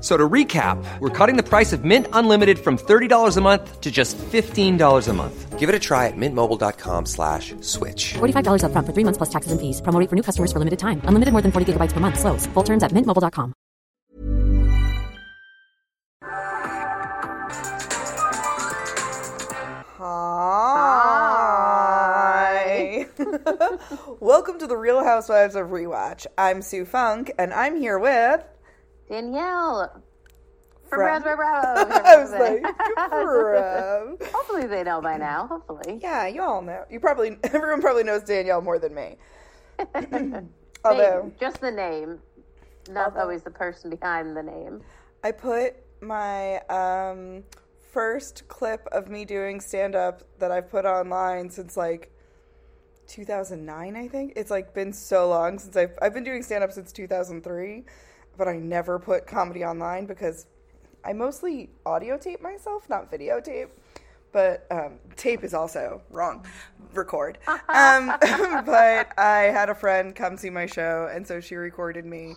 So to recap, we're cutting the price of Mint Unlimited from $30 a month to just $15 a month. Give it a try at mintmobile.com slash switch. $45 upfront for three months plus taxes and fees. Promo rate for new customers for limited time. Unlimited more than 40 gigabytes per month. Slows. Full terms at mintmobile.com. Hi. Welcome to the Real Housewives of Rewatch. I'm Sue Funke, and I'm here with Danielle. From Road. I was like. Hopefully they know by now. Hopefully. Yeah, you all know. You probably everyone probably knows Danielle more than me. Although just the name, not always the person behind the name. I put my um, first clip of me doing stand up that I've put online since like 2009, I think. It's like been so long since I've I've been doing stand up since 2003, but I never put comedy online because I mostly audio tape myself, not videotape. But um, tape is also wrong. Record. Um, but I had a friend come see my show, and so she recorded me.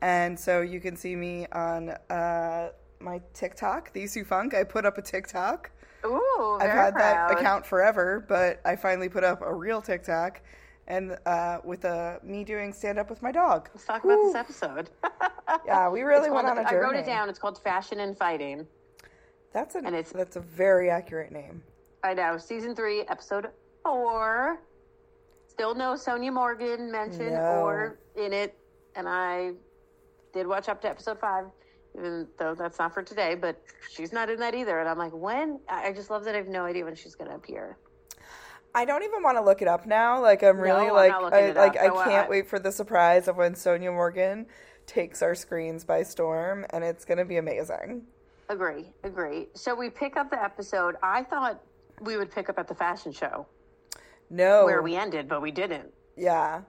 And so you can see me on uh, my TikTok, the Sue Funke. I put up a TikTok. Ooh, I've had proud. that account forever, but I finally put up a real TikTok, and uh, with a me doing stand up with my dog. Let's talk about this episode. Yeah, we really It's went called- on a I journey. wrote it down. It's called Fashion and Fighting. That's a And it's- that's a very accurate name. I know. Season three, episode four. Still no Sonja Morgan mentioned No. or in it. And I did watch up to episode five, even though that's not for today, but she's not in that either. And I'm like, when? I I just love that I have no idea when she's going to appear. I don't even want to look it up now. Like I'm really I'm like looking I, like I uh, can't I- wait for the surprise of when Sonja Morgan takes our screens by storm, and it's gonna be amazing. Agree, agree. So we pick up the episode. I thought we would pick up at the fashion show No, where we ended, but we didn't. Yeah.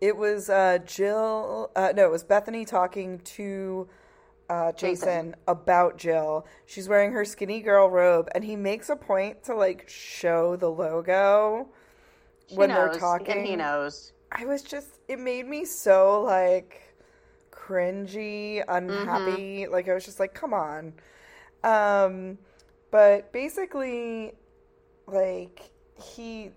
It was uh, Jill. Uh, no, it was Bethenny talking to uh, Jason, Jason. about Jill. She's wearing her skinny girl robe, and he makes a point to like show the logo She when knows, they're talking. he knows. I was just. It made me so like cringy, unhappy. Mm-hmm. Like I was just like, come on. Um, but basically, like he,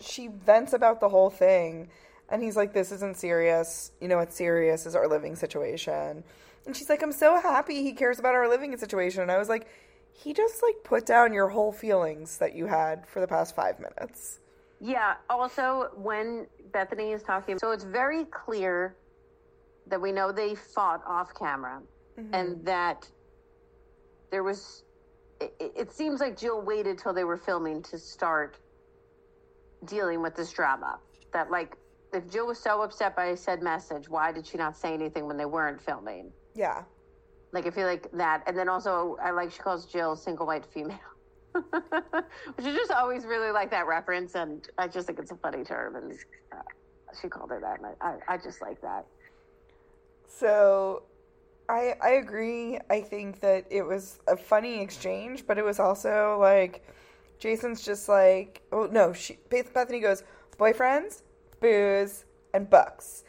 she vents about the whole thing, and he's like, "This isn't serious. You know what's serious is our living situation." And she's like, "I'm so happy he cares about our living situation." And I was like, "He just like put down your whole feelings that you had for the past five minutes." Yeah. Also, when Bethenny is talking, so it's very clear that we know they fought off camera, Mm-hmm. and that there was. It, it- seems like Jill waited till they were filming to start dealing with this drama. That like, if Jill was so upset by said message, why did she not say anything when they weren't filming? Yeah. Like I feel like that, and then also I like she calls Jill single white female, which is just always really like that reference, and I just think it's a funny term, and uh, she called her that, and I, I, I just like that. So I I agree. I think that it was a funny exchange, but it was also like Jason's just like, oh no, she Bethenny goes, boyfriends, booze, and books.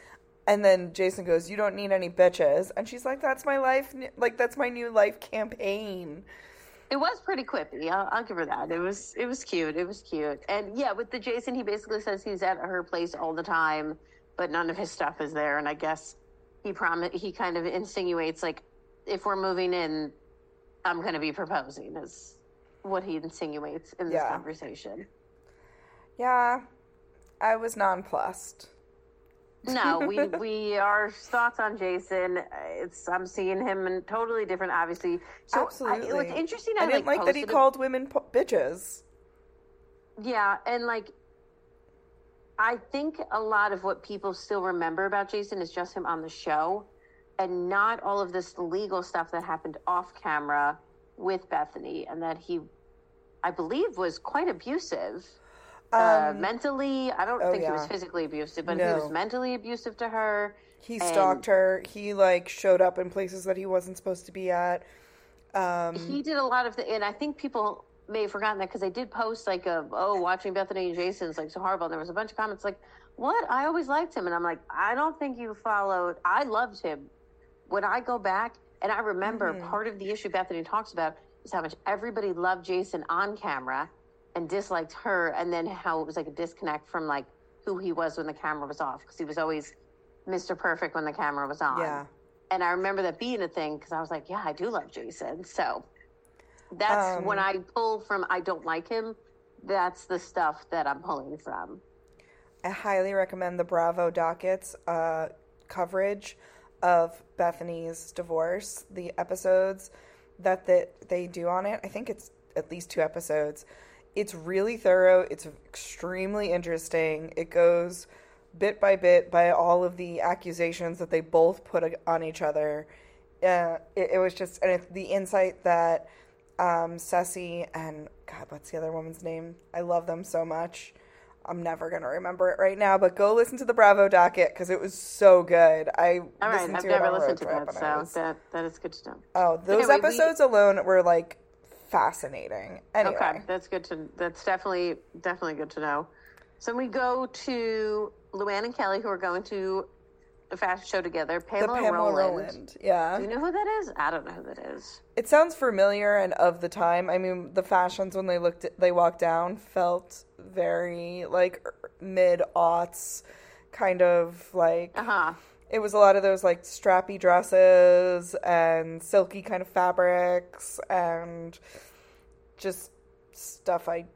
And then Jason goes, "You don't need any bitches," and she's like, "That's my life. Like that's my new life campaign." It was pretty quippy. I'll, I'll give her that. It was it was cute. It was cute. And yeah, with the Jason, he basically says he's at her place all the time, but none of his stuff is there. And I guess he promise he kind of insinuates like, if we're moving in, I'm going to be proposing. Is what he insinuates in this Yeah. conversation. Yeah, I was nonplussed. No, we we our thoughts on Jason. uh, It's I'm seeing him in totally different, obviously. So I, Absolutely. what's interesting, I, I didn't like, that he posted a- called women po- bitches. Yeah, and like I think a lot of what people still remember about Jason is just him on the show and not all of this legal stuff that happened off camera with Bethenny and that he I believe was quite abusive. Uh, mentally, I don't oh, think he was physically abusive, but he was mentally abusive to her. He stalked her. He like showed up in places that he wasn't supposed to be at. Um, He did a lot of the, and I think people may have forgotten that because I did post like a oh watching Bethenny and Jason's like so horrible. And there was a bunch of comments like, "What? I always liked him," and I'm like, I don't think you followed. I loved him. When I go back and I remember part of the issue Bethenny talks about is how much everybody loved Jason on camera and disliked her, and then how it was like a disconnect from like who he was when the camera was off because he was always Mr. Perfect when the camera was on. Yeah. And I remember that being a thing because I was like, yeah, I do love Jason. So that's Um, when I pull from I don't like him. That's the stuff that I'm pulling from. I highly recommend the Bravo dockets uh, coverage of Bethenny's divorce. The episodes that they, they do on it, I think it's at least two episodes. It's really thorough. It's extremely interesting. It goes bit by bit by all of the accusations that they both put on each other. Uh, it, it was just and it, the insight that um, Ceci and God, what's the other woman's name? I love them so much. I'm never gonna remember it right now, but go listen to the Bravo docket because it was so good. I All right, listened I've to it never listened to that, so that that is good to know. oh, those anyway, we- episodes alone were like fascinating. Anyway, Okay, that's good to. That's definitely definitely good to know. So we go to Luann and Kelly, who are going to the fashion show together. the Pamella, Pamella Roland. Roland. Yeah, Do you know who that is? I don't know who that is. it sounds familiar and of the time. I mean, the fashions when they looked, they walked down felt very like mid aughts, kind of like Uh huh. It was a lot of those like strappy dresses and silky kind of fabrics and just stuff I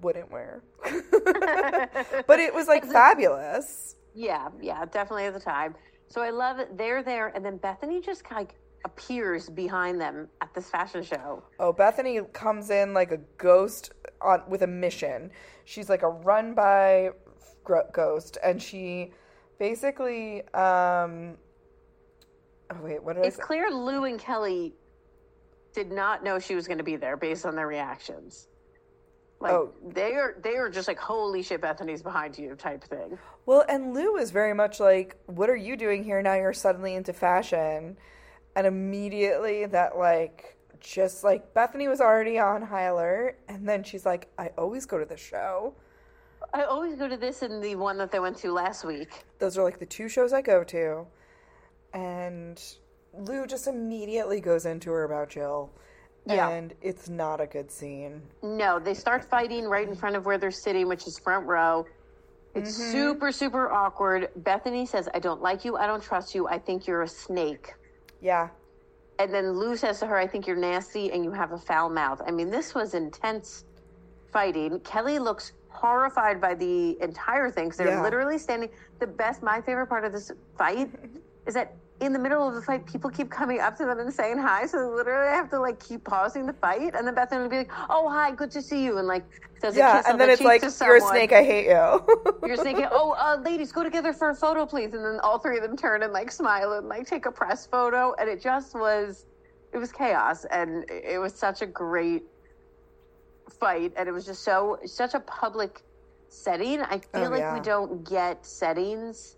wouldn't wear. but it was like fabulous. Yeah, yeah, definitely at the time. So I love it. They're there, and then Bethenny just of appears behind them at this fashion show. Oh, Bethenny comes in like a ghost on with a mission. She's like a run by ghost and she basically um Oh wait, what did It's I say? clear Lou and Kelly did not know she was going to be there based on their reactions. Like Oh. they are, they are just like, "Holy shit, Bethenny's behind you," type thing. Well, and Lou is very much like, "What are you doing here now? You're suddenly into fashion," and immediately that like, just like Bethenny was already on high alert, and then she's like, "I always go to the show." I always go to this and the one that they went to last week. Those are like the two shows I go to, and Lou just immediately goes into her about Jill, Yeah. and it's not a good scene. No, they start fighting right in front of where they're sitting, which is front row. It's Mm-hmm. super, super awkward. Bethenny says, I don't like you. I don't trust you. I think you're a snake. Yeah, And then Lou says to her, I think you're nasty and you have a foul mouth. I mean, this was intense fighting. Kelly looks horrified by the entire thing because they're Yeah. literally standing. The best, my favorite part of this fight is that in the middle of the fight, people keep coming up to them and saying hi. So they literally have to like keep pausing the fight. And then Bethenny will be like, oh, hi, good to see you. And like, does a yeah, kiss on and then the it's like, "You're a snake. I hate you." You're thinking, oh, uh, ladies, go together for a photo, please. And then all three of them turn and like smile and like take a press photo. And it just was, it was chaos. And it was such a great fight. And it was just so, such a public setting. I oh, feel Oh, like yeah. we don't get settings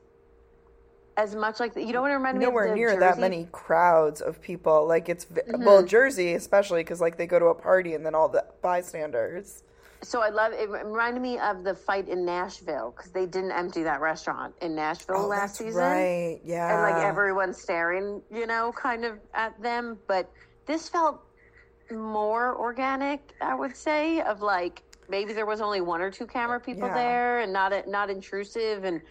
as much like, you know what it reminded me nowhere of? the near that many crowds of people. Like it's v mm-hmm. well, Jersey especially because like they go to a party and then all the bystanders. So I love it. Reminded me of the fight in Nashville because they didn't empty that restaurant in Nashville Oh, last season. right. Yeah. and like everyone staring, you know, kind of at them. But this felt more organic, I would say, of like maybe there was only one or two camera people Yeah. there and not not intrusive and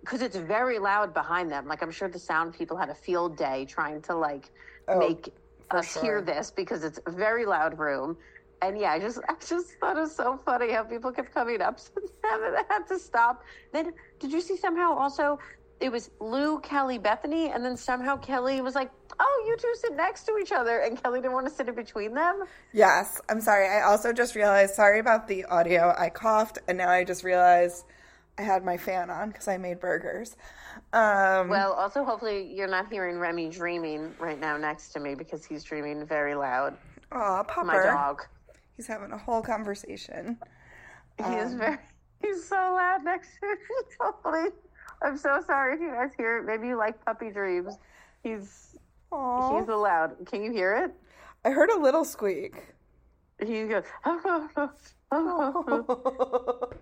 because it's very loud behind them. Like I'm sure the sound people had a field day trying to like Oh, make us sure. hear this because it's a very loud room. And yeah, I just I just thought it was so funny how people kept coming up to them and they had to stop. Then did you see somehow also it was Lou, Kelly, Bethany, and then somehow Kelly was like, "Oh, you two sit next to each other," and Kelly didn't want to sit in between them. Yes, I'm sorry. I also just realized, sorry about the audio. I coughed, and now I just realized I had my fan on because I made burgers. Um, Well, also hopefully you're not hearing Remy dreaming right now next to me because he's dreaming very loud. aw, Popper. My dog. He's having a whole conversation. He Um, is very. He's so loud next to me. Totally. I'm so sorry if you guys hear it. Maybe you like puppy dreams. He's Aw. he's loud. Can you hear it? I heard a little squeak. He goes.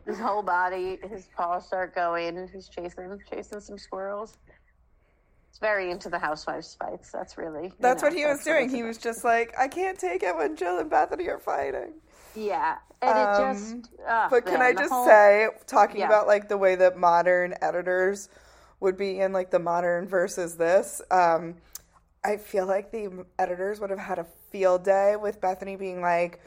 his whole body, his paws start going. He's chasing chasing some squirrels. He's very into the housewives fights. That's really. That's know, what he was doing. He was just like, I can't take it when Jill and Bethenny are fighting. Yeah, and it Um, just. ah, But can man, I just whole- say, talking Yeah. about like the way that modern editors would be in like the modern versus this, um, I feel like the editors would have had a field day with Bethenny being like,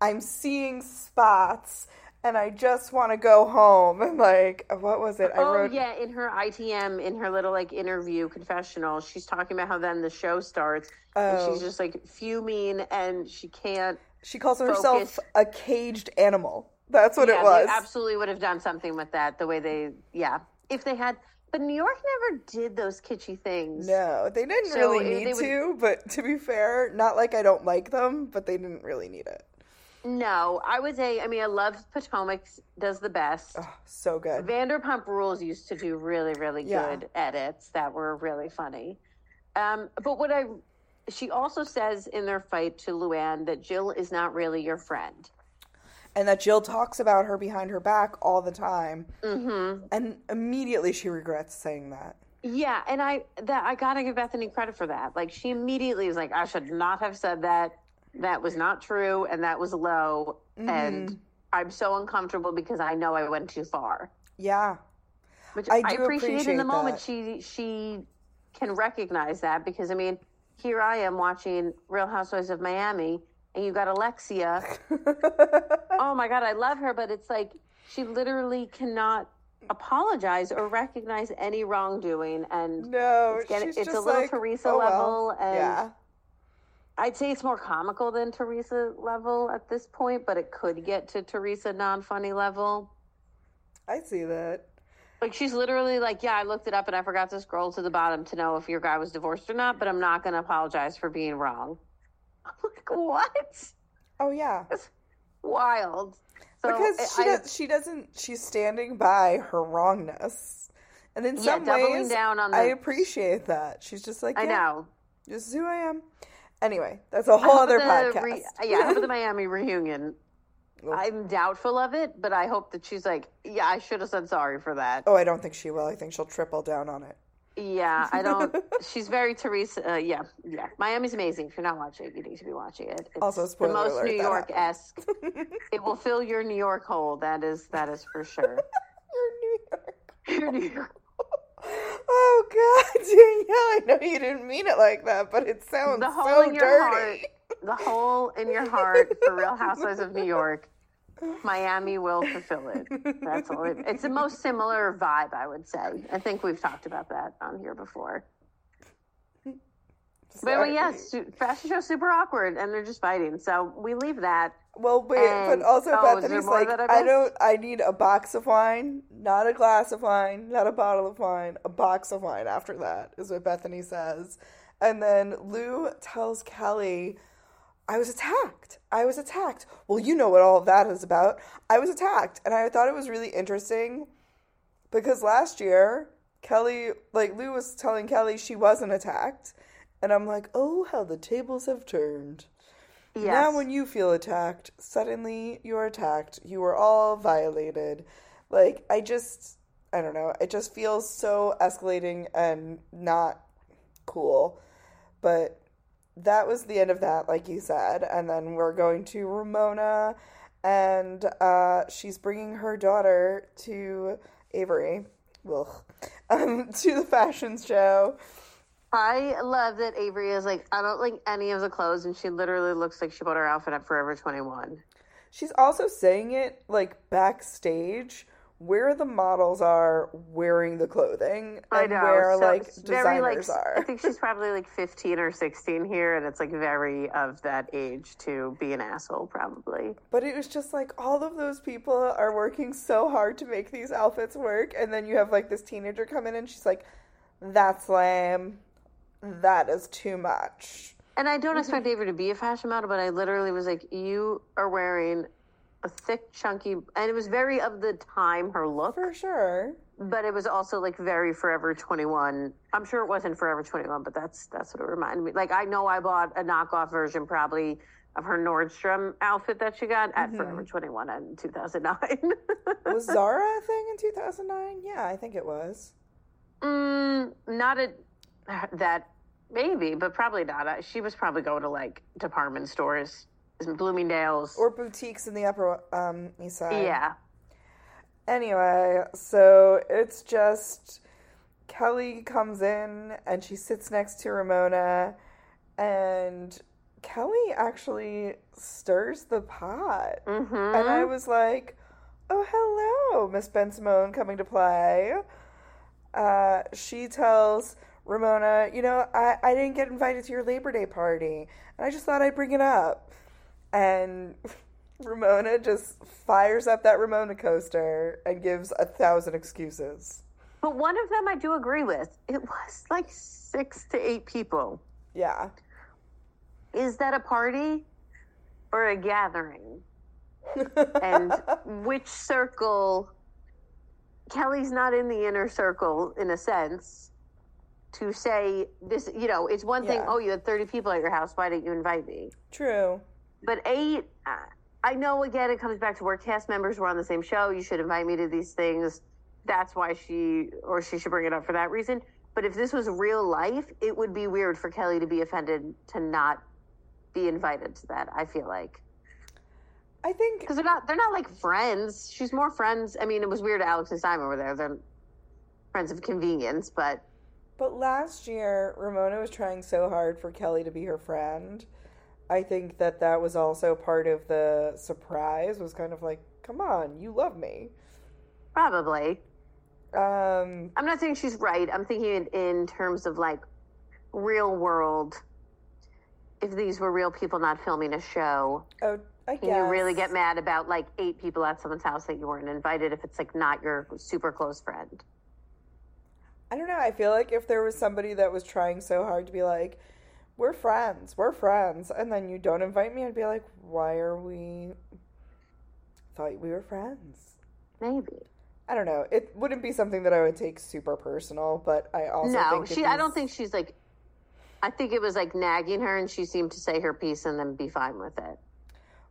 I'm seeing spots and I just want to go home. And like, what was it? I Oh wrote, yeah, in her ITM, in her little like interview confessional, she's talking about how then the show starts, and Oh. she's just like fuming, and she can't. She calls herself a caged animal. That's what yeah, it was. they absolutely would have done something with that. The way they, yeah, if they had, but New York never did those kitschy things. No, they didn't So really need would- to, but to be fair, not like I don't like them, but they didn't really need it. No, I would say. I mean, I love Potomac does the best. Oh, so good. Vanderpump Rules used to do really, really Yeah. good edits that were really funny. Um, but what I, she also says in their fight to Luann that Jill is not really your friend. and that Jill talks about her behind her back all the time. Mm-hmm. And immediately she regrets saying that. Yeah, and I that I gotta give Bethenny credit for that. Like she immediately was like, I should not have said that. That was not true, and that was low, Mm-hmm. and I'm so uncomfortable because I know I went too far. Yeah. which I I, do appreciate, in appreciate the moment she she can recognize that because I mean here I am watching Real Housewives of Miami and you got Alexia. oh my god, I love her, but it's like she literally cannot apologize or recognize any wrongdoing and No, it's, getting, it's a little like, Teresa "Oh, well." level and yeah. I'd say it's more comical than Teresa level at this point, but it could get to Teresa non-funny level. I see that. Like she's literally like, yeah, I looked it up and I forgot to scroll to the bottom to know if your guy was divorced or not, but I'm not going to apologize for being wrong. I'm like, what? Oh yeah. Wild. So because she I, does, she doesn't she's standing by her wrongness. And in Yeah, some ways down on I appreciate that. She's just like I know. This is who I am. Anyway, that's a whole other the podcast. re- yeah, I hope the Miami reunion. I'm doubtful of it, but I hope that she's like, yeah, I should have said sorry for that. oh, I don't think she will. I think she'll triple down on it. Yeah, I don't. she's very Teresa. Uh, yeah, yeah. Miami's amazing. If you're not watching it, you need to be watching it. It's Also, the most alert, New York esque. it will fill your New York hole. That is that is for sure. You're New York. Your New York. Oh God, Danielle! I know you didn't mean it like that, but it sounds The hole so in your dirty. heart. The hole in your heart for Real Housewives of New York. Miami will fulfill it. That's all. It, it's the most similar vibe, I would say. I think we've talked about that on here before. But Sorry. yes, fashion show super awkward, and they're just fighting. So we leave that. Well, wait, And- but also oh, Bethenny's like, I I don't. I need a box of wine, not a glass of wine, not a bottle of wine, a box of wine. After that is what Bethenny says, and then Lou tells Kelly, "I was attacked. I was attacked." Well, you know what all of that is about. I was attacked, and I thought it was really interesting because last year Kelly, like Lou was telling Kelly she wasn't attacked, and I'm like, oh, how the tables have turned. Yes. Now, when you feel attacked, suddenly you're attacked. You are all violated. Like, I just, I don't know. It just feels so escalating and not cool. But that was the end of that, like you said. And then we're going to Ramona, and uh, she's bringing her daughter to Avery, ugh, um, to the fashion show. I love that Avery is like, I don't like any of the clothes, and she literally looks like she bought her outfit at Forever 21. She's also saying it like backstage where the models are wearing the clothing and I know. where so like very, like, designers are. I think she's probably like 15 or 16 here, and it's like very of that age to be an asshole, probably. But it was just like all of those people are working so hard to make these outfits work, and then you have like this teenager come in and she's like, "That's lame. That is too much." And I don't mm-hmm. expect Avery to be a fashion model, but I literally was like, you are wearing a thick, chunky, and it was very of the time, her look, For sure. but it was also like very Forever 21. I'm sure it wasn't Forever 21, but that's that's what it reminded me. Like I know I bought a knockoff version probably of her Nordstrom outfit that she got at Forever 21 in 2009. Was Zara a thing in 2009? Yeah, I think it was. mm, not a that maybe, but probably not. She was probably going to like department stores, Bloomingdale's. Or boutiques in the Upper um, East Side. yeah. Anyway, so it's just Kelly comes in and she sits next to Ramona, and Kelly actually stirs the pot. Mm-hmm. And I was like, oh, hello, Miss Bensimon coming to play. Uh, she tells Ramona, you know, I, I didn't get invited to your Labor Day party, and I just thought I'd bring it up. And Ramona just fires up that Ramona coaster and gives a thousand excuses. But one of them I do agree with. It was like six to eight people. Yeah. Is that a party or a gathering? and which circle? Kelly's not in the inner circle in a sense to say this, you know, it's one thing, oh, you had 30 people at your house. Why didn't you invite me? True. But eight, uh, I know again, it comes back to where cast members were on the same show. You should invite me to these things. That's why she, or she should bring it up for that reason. But if this was real life, it would be weird for Kelly to be offended to not be invited to that. I feel like I think because they're not, they're not like friends. She's more friends. I mean, it was weird. Alex and Simon were there. They're friends of convenience, but But last year, Ramona was trying so hard for Kelly to be her friend. I think that that was also part of the surprise. Was kind of like, come on, you love me. probably. Um, I'm not saying she's right. I'm thinking in, in terms of like real world. If these were real people not filming a show, oh, I can guess you really get mad about like eight people at someone's house that you weren't invited if it's like not your super close friend? I don't know. I feel like if there was somebody that was trying so hard to be like, we're friends, we're friends, and then you don't invite me, I'd be like, why are we? Thought we were friends. Maybe. I don't know. It wouldn't be something that I would take super personal, but I also no, she. I don't think she's like. I think it was like nagging her, and she seemed to say her piece and then be fine with it.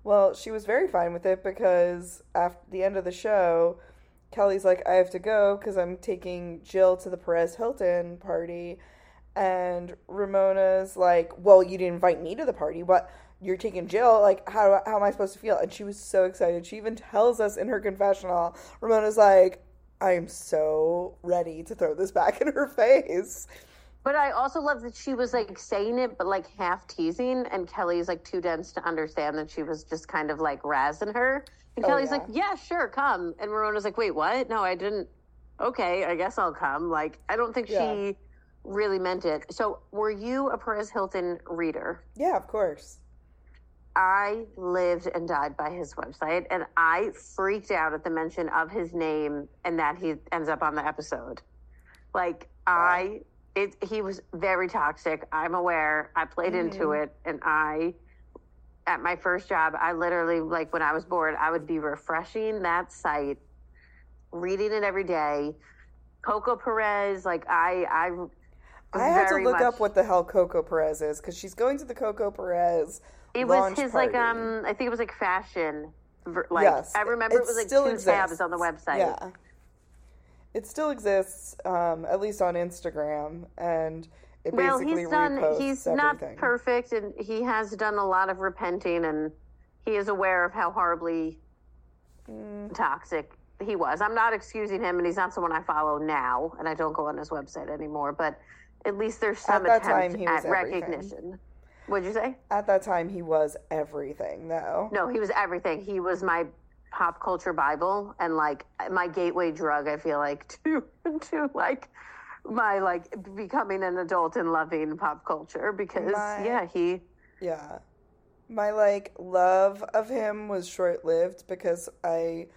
Well, she was very fine with it because after the end of the show, Kelly's like, I have to go because I'm taking Jill to the Perez Hilton party. And Ramona's like, Well, you didn't invite me to the party, but you're taking Jill. Like, how, how am I supposed to feel? And she was so excited. She even tells us in her confessional, Ramona's like, I am so ready to throw this back in her face. But I also love that she was like saying it, but like half teasing, and Kelly's like too dense to understand that she was just kind of like razzing her. And Oh, Kelly's yeah. like, "Yeah, sure, come." And Ramona's like, "Wait, what? No, I didn't." Okay, I guess I'll come. Like, I don't think Yeah. she really meant it. So, were you a Perez Hilton reader? Yeah, of course. I lived and died by his website, and I freaked out at the mention of his name and that he ends up on the episode. Like I, it he was very toxic. I'm aware. I played mm-hmm. into it, and I, at my first job, I literally like when I was bored, I would be refreshing that site, reading it every day. Coco Perez, like I, I I had to look much- up what the hell Coco Perez is because she's going to the Coco Perez. It was his like um I think it was like fashion. Like yes, I remember it, was like two exists. tabs on the website. Yeah, it still exists, um, at least on Instagram, and it Well, basically he's done. He's everything. not perfect, and he has done a lot of repenting, and he is aware of how horribly Mm. toxic he was. I'm not excusing him, and he's not someone I follow now, and I don't go on his website anymore. But at least there's some that attempt time, at everything. recognition. What'd you say? At that time, he was everything, though. No, he was everything. He was my pop culture bible and like my gateway drug. I feel like to to like my like becoming an adult and loving pop culture because My- yeah, he Yeah. My like love of him was short lived because I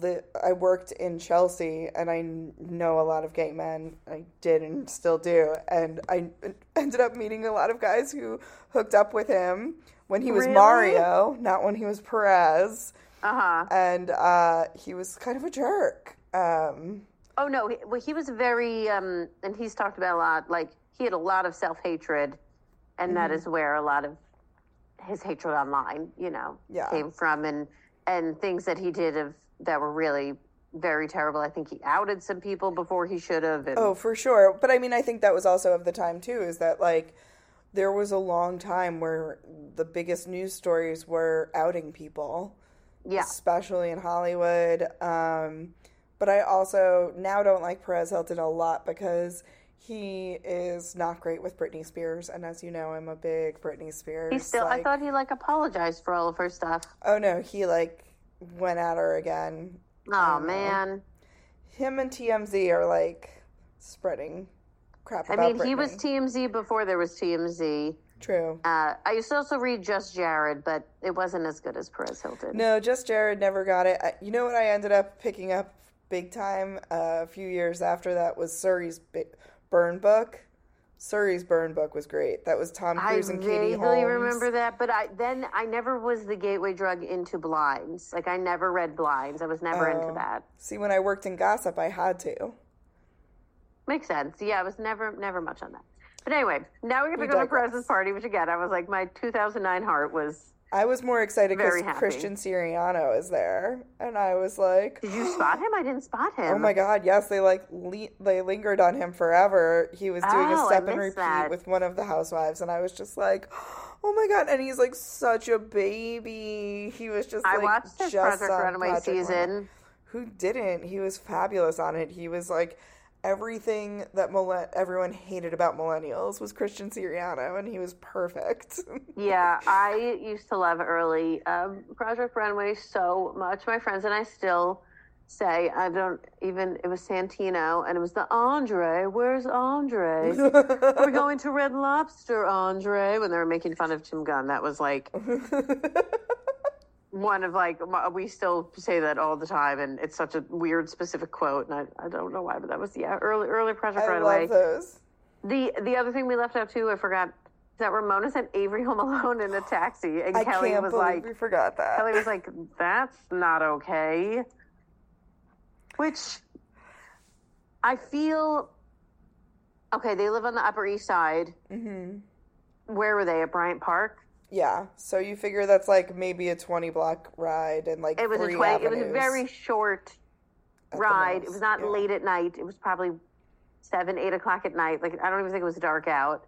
li- I worked in Chelsea and I know a lot of gay men. I did and still do. And I ended up meeting a lot of guys who hooked up with him when he was Really? Mario, not when he was Perez. uh huh. And uh, he was kind of a jerk. Um, Oh no, he, well, he was very, um, and he's talked about a lot. Like he had a lot of self hatred, and that Mm-hmm. is where a lot of his hatred online, you know, Yeah. came from, and and things that he did of that were really very terrible. I think he outed some people before he should have. And, Oh, for sure. But I mean, I think that was also of the time too. Is that like there was a long time where the biggest news stories were outing people, yeah, especially in Hollywood. Um, but I also now don't like Perez Hilton a lot because he is not great with Britney Spears, and as you know, I'm a big Britney Spears. he still. I thought he like apologized for all of her stuff. Oh no, he like went at her again. Oh man. Him and TMZ are like spreading crap I mean, he was TMZ before there was TMZ. True. Uh, I used to also read Just Jared, but it wasn't as good as Perez Hilton. No, just Jared never got it. I, you know what I ended up picking up big time uh, a few years after that was Suri's Burn Book. Suri's Burn Book was great. That was Tom I Cruise and Katie Holmes. vaguely Holmes. remember that, but I then I never was the gateway drug into blinds. Like I never read blinds. I was never Oh. into that. See, when I worked in gossip, I had to. Makes sense. Yeah, I was never never much on that. But anyway, now we're gonna We go to digress. Perez's party, which again I was like my 2009 heart was. I was more excited because Christian Siriano is there, and I was like, Did you spot him? I didn't spot oh him. "Oh my god, yes!" They like le- they lingered on him forever. He was doing Oh, a step and repeat that. with one of the housewives, and I was just like, "Oh my god!" And he's like such a baby. He was just I like watched this just Project Runway season. Who didn't? He was fabulous on it. He was like everything that millen- everyone hated about millennials was Christian Siriano, and he was perfect. Yeah, I used to love early um, Project Runway so much. My friends and I still say I don't even. It was Santino, and it was the Andre. Where's Andre? we're we going to Red Lobster, Andre? When they were making fun of Tim Gunn, that was like one of like my- we still say that all the time, and it's such a weird specific quote, and I, I don't know why, but that was yeah early early Project I Runway. love those. The the other thing we left out too, I forgot that Ramona sent Avery home alone in a taxi, and I Kelly was like, we forgot that. Kelly was like, "That's not okay." Which I feel okay. They live on the Upper East Side. hmm Where were they at Bryant Park? Yeah, so you figure that's like maybe a twenty block ride and like It was a three twenty. It was a very short ride. It was not yeah. late at night. It was probably seven, eight o'clock at night. Like I don't even think it was dark out.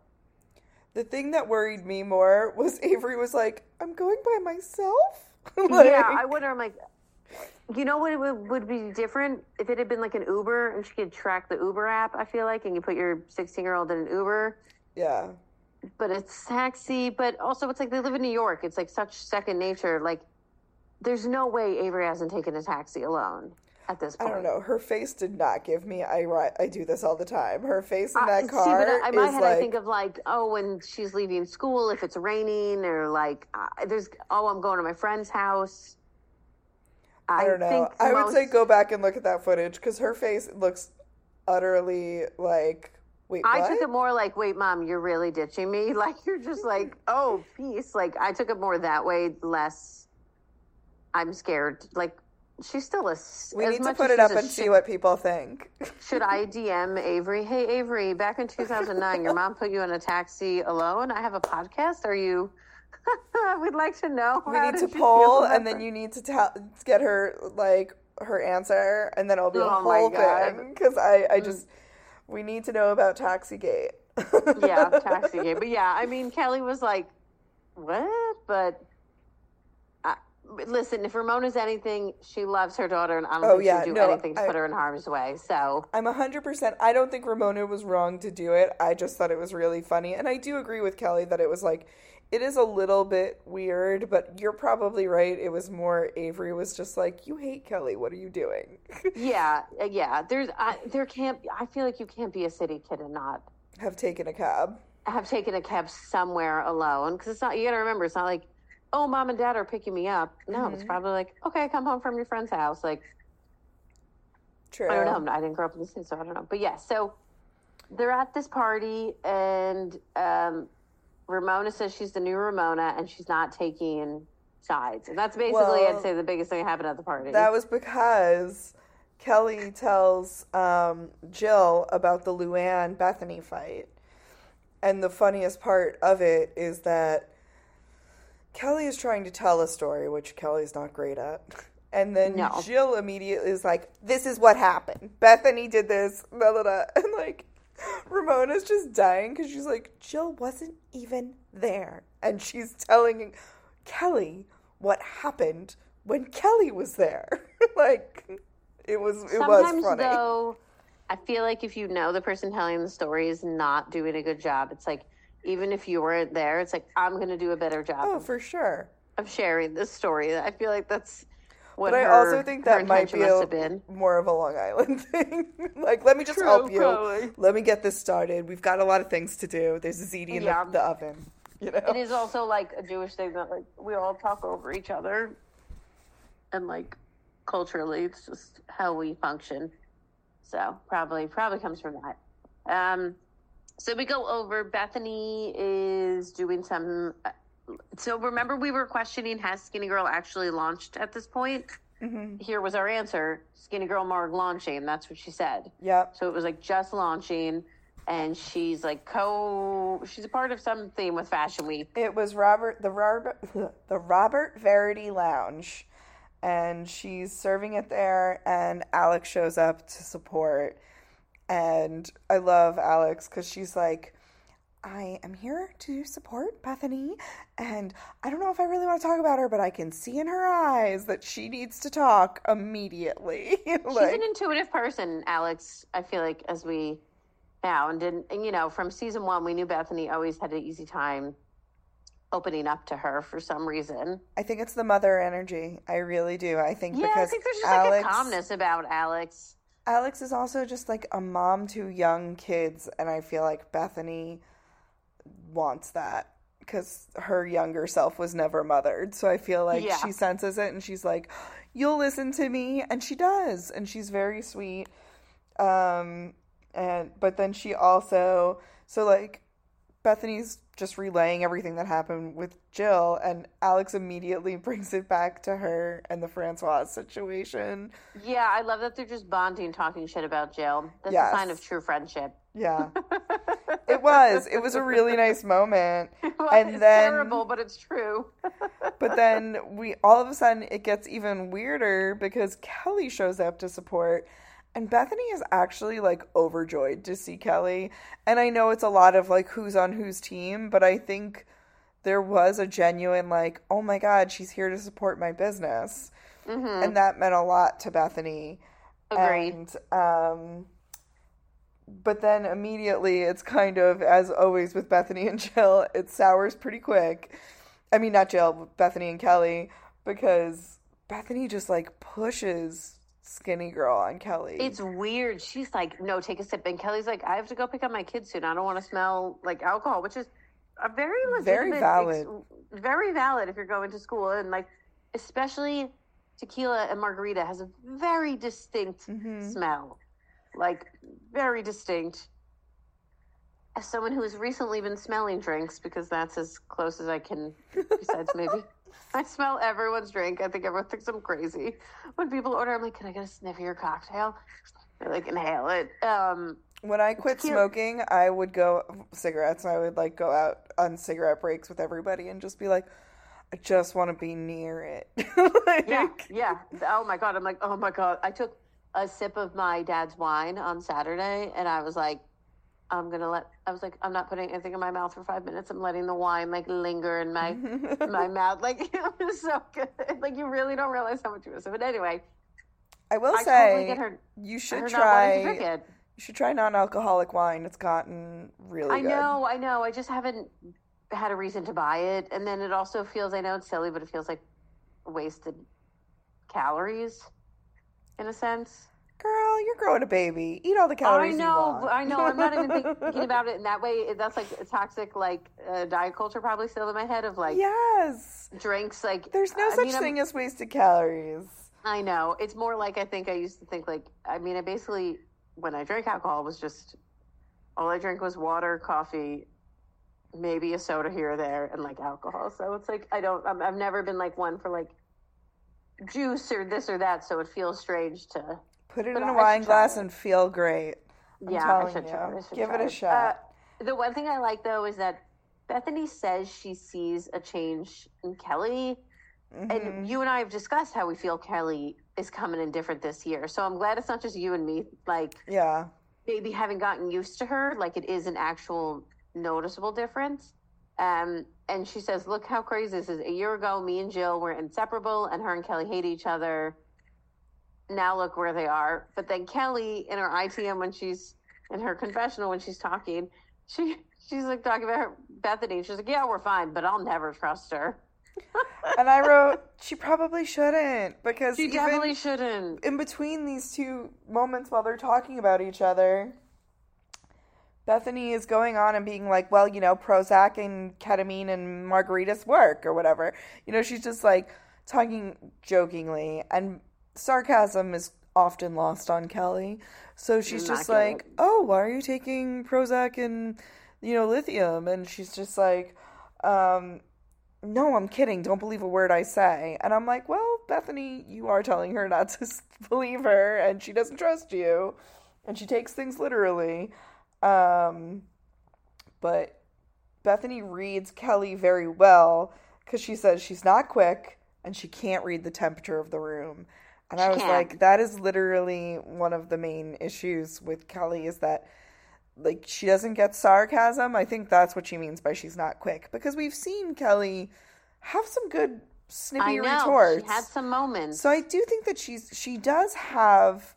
The thing that worried me more was Avery was like, "I'm going by myself." like, yeah, I wonder. I'm like, you know what it would, would be different if it had been like an Uber and she could track the Uber app. I feel like, and you put your 16 year old in an Uber, yeah. But it's taxi. But also, it's like they live in New York. It's like such second nature. Like, there's no way Avery hasn't taken a taxi alone at this point. I don't know. Her face did not give me. I I do this all the time. Her face in Uh, that see, car but I- in my is head, like, I think of like, oh, when she's leaving school, if it's raining, or like, uh, there's, oh, I'm going to my friend's house. I don't know. I would say go back and look at that footage because her face looks utterly like. Wait, I what? took it more like, wait, mom, you're really ditching me. Like you're just like, oh, peace. Like I took it more that way, less. I'm scared. Like she's still a. We need to put it up a and see what people think. Should I DM Avery? Hey Avery, back in 2009, your mom put you in a taxi alone. I have a podcast. Are you? We'd like to know. we need to poll, and then you need to tell, get her like her answer, and then it'll be a Oh my whole. Mm. thing. Because I, I just, we need to know about Taxigate. yeah, taxi game. But yeah, I mean, Kelly was like, "What?" But I, but listen, if Ramona's anything, she loves her daughter, and I don't Oh, think yeah, she'd do no, anything to I- put her in harm's way. So I'm 100%. I don't think Ramona was wrong to do it. I just thought it was really funny. And I do agree with Kelly that it was like, it is a little bit weird, but you're probably right. It was more Avery was just like, you hate Kelly. What are you doing? yeah, uh, yeah. There's, I, there can't. I feel like you can't be a city kid and not Have taken a cab. have taken a cab somewhere alone because it's not. You got to remember, it's not like, oh, mom and dad are picking me up. No, Mm-hmm. it's probably like, okay, come home from your friend's house. Like, True. I don't know. I didn't grow up in the city, so I don't know. But yeah, so they're at this party, and um, Ramona says she's the new Ramona, and she's not taking sides. And that's basically, Well, I'd say, the biggest thing that happened at the party. That was because Kelly tells um, Jill about the Luann Bethenny fight. And the funniest part of it is that Kelly is trying to tell a story, which Kelly's not great at. And then No. Jill immediately is like, This is what happened. Bethenny did this. Blah, blah, blah. And like, Ramona's just dying because she's like, Jill wasn't even there. And she's telling Kelly what happened when Kelly was there. like, it was, it was Sometimes, funny. though, I feel like if you know the person telling the story is not doing a good job, it's like, even if you weren't there, it's like, I'm going to do a better job oh, for sure. of sharing this story. I feel like that's what But I also think that might be a, more of a Long Island thing. like, let me just True, help you. probably. Let me get this started. We've got a lot of things to do. There's a ziti in Yeah. the, the oven. You know? It is also like a Jewish thing that like we all talk over each other, and like culturally, it's just how we function. So probably probably comes from that. Um, so we go over. Bethany is doing some. So remember, we were questioning has Skinny Girl actually launched at this point. Mm-hmm. Here was our answer: Skinny Girl Marg launching. That's what she said. Yep. So it was like just launching, and she's like co. She's a part of something with Fashion Week. It was Robert the Robert the Robert Verdi Lounge, and she's serving it there. And Alex shows up to support, and I love Alex because she's like, I am here to support Bethenny, and I don't know if I really want to talk about her, but I can see in her eyes that she needs to talk immediately. She's an intuitive person, Alex. I feel like as we found, and, and you know, from season one, we knew Bethenny always had an easy time opening up to her for some reason. I think it's the mother energy. I really do. I think Yeah, I think there's just Alex, like a calmness about Alex. Alex is also just like a mom to young kids, and I feel like Bethenny wants that because her younger self was never mothered. So I feel like Yeah. she senses it, and she's like, "You'll listen to me," and she does, and she's very sweet. Um, and but then she also so like Bethenny's just relaying everything that happened with Jill, and Alex immediately brings it back to her and the Francois situation. Yeah, I love that they're just bonding, talking shit about Jill. That's Yes. a sign of true friendship. Yeah. it was. It was a really nice moment. Well, and it's then terrible, but it's true. but then we all of a sudden it gets even weirder because Kelly shows up to support and Bethenny is actually like overjoyed to see Kelly. And I know it's a lot of like who's on whose team, but I think there was a genuine like, "Oh my god, she's here to support my business." And that meant a lot to Bethenny. Agreed. And um but then immediately it's kind of as always with Bethenny and Jill, it sours pretty quick. I mean not Jill, Bethenny and Kelly because Bethenny just like pushes skinny girl on Kelly. It's weird. She's like, no, take a sip. And Kelly's like, I have to go pick up my kids soon. I don't want to smell like alcohol, which is a very Very legitimate, valid. ex- very valid if you're going to school. And like, especially tequila and margarita has a very distinct Mm-hmm. smell. Like, very distinct. As someone who has recently been smelling drinks, because that's as close as I can, besides maybe I smell everyone's drink. I think everyone thinks I'm crazy. When people order, I'm like, "Can I get a sniff of your cocktail?" They like inhale it. Um, When I quit smoking, I would go cigarettes. I would like go out on cigarette breaks with everybody and just be like, I just want to be near it. Like, yeah, yeah. Oh my god, I'm like, oh my god. I took a sip of my dad's wine on Saturday, and I was like, I'm gonna let. I was like, I'm not putting anything in my mouth for five minutes. I'm letting the wine like linger in my my mouth. Like it was so good. Like you really don't realize how much you miss it. But anyway, I will I say totally get her. you should not to drink try. You should try non-alcoholic wine. It's gotten really I good. know, I know. I just haven't had a reason to buy it, and then it also feels. I know it's silly, but it feels like wasted calories, in a sense. Girl, you're growing a baby. Eat all the calories. I know, you want. I know. I'm not even thinking about it in that way. That's like a toxic, like uh, diet culture, probably still in my head of like yes. drinks. Like There's no I such mean, I'm- thing as wasted calories. I know. It's more like I think I used to think like. I mean, I basically when I drank alcohol was just all I drank was water, coffee, maybe a soda here or there, and like alcohol. So it's like I don't. I'm, I've never been like one for like juice or this or that. So it feels strange to. Put it in a wine glass and feel great. I'm yeah, telling I should you. try. I should Give it a shot. Uh, the one thing I like though is that Bethenny says she sees a change in Kelly. Mhm. And you and I have discussed how we feel Kelly is coming in different this year. So I'm glad it's not just you and me, like yeah. maybe having gotten used to her, like it is an actual noticeable difference. Um, and she says, Look how crazy this is. A year ago, me and Jill were inseparable, and her and Kelly hate each other. Now look where they are. But then Kelly, in her ITM, when she's in her confessional, when she's talking, she she's like talking about her Bethenny. She's like, Yeah, we're fine, but I'll never trust her. and I wrote, she probably shouldn't because She definitely shouldn't. in between these two moments while they're talking about each other, Bethenny is going on and being like, well, you know, Prozac and ketamine and margaritas work or whatever. You know, she's just like talking jokingly, and sarcasm is often lost on Kelly. So she's just like, it. oh, why are you taking Prozac and, you know, lithium? And she's just like, um, no, I'm kidding. Don't believe a word I say. And I'm like, well, Bethenny, you are telling her not to believe her, and she doesn't trust you, and she takes things literally. Um, but Bethenny reads Kelly very well because she says she's not quick and she can't read the temperature of the room. And I was like, that is literally one of the main issues with Kelly is that like she doesn't get sarcasm. I think that's what she means by she's not quick because we've seen Kelly have some good snippy I know. retorts. She had some moments. So I do think that she's she does have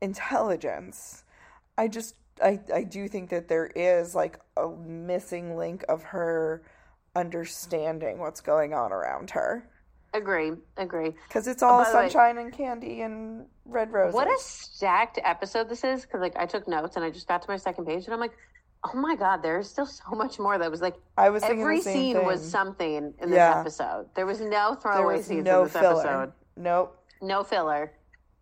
intelligence. I just I I do think that there is like a missing link of her understanding what's going on around her agree, agree. because it's oh, all by the way- sunshine and candy and red roses. What a stacked episode this is because like I took notes and I just got to my second page and I'm like, oh my god, there's still so much more. That was like I was every the same scene was something in this Yeah. episode. There was no throwaway was scenes no in this filler. episode. Nope. No filler,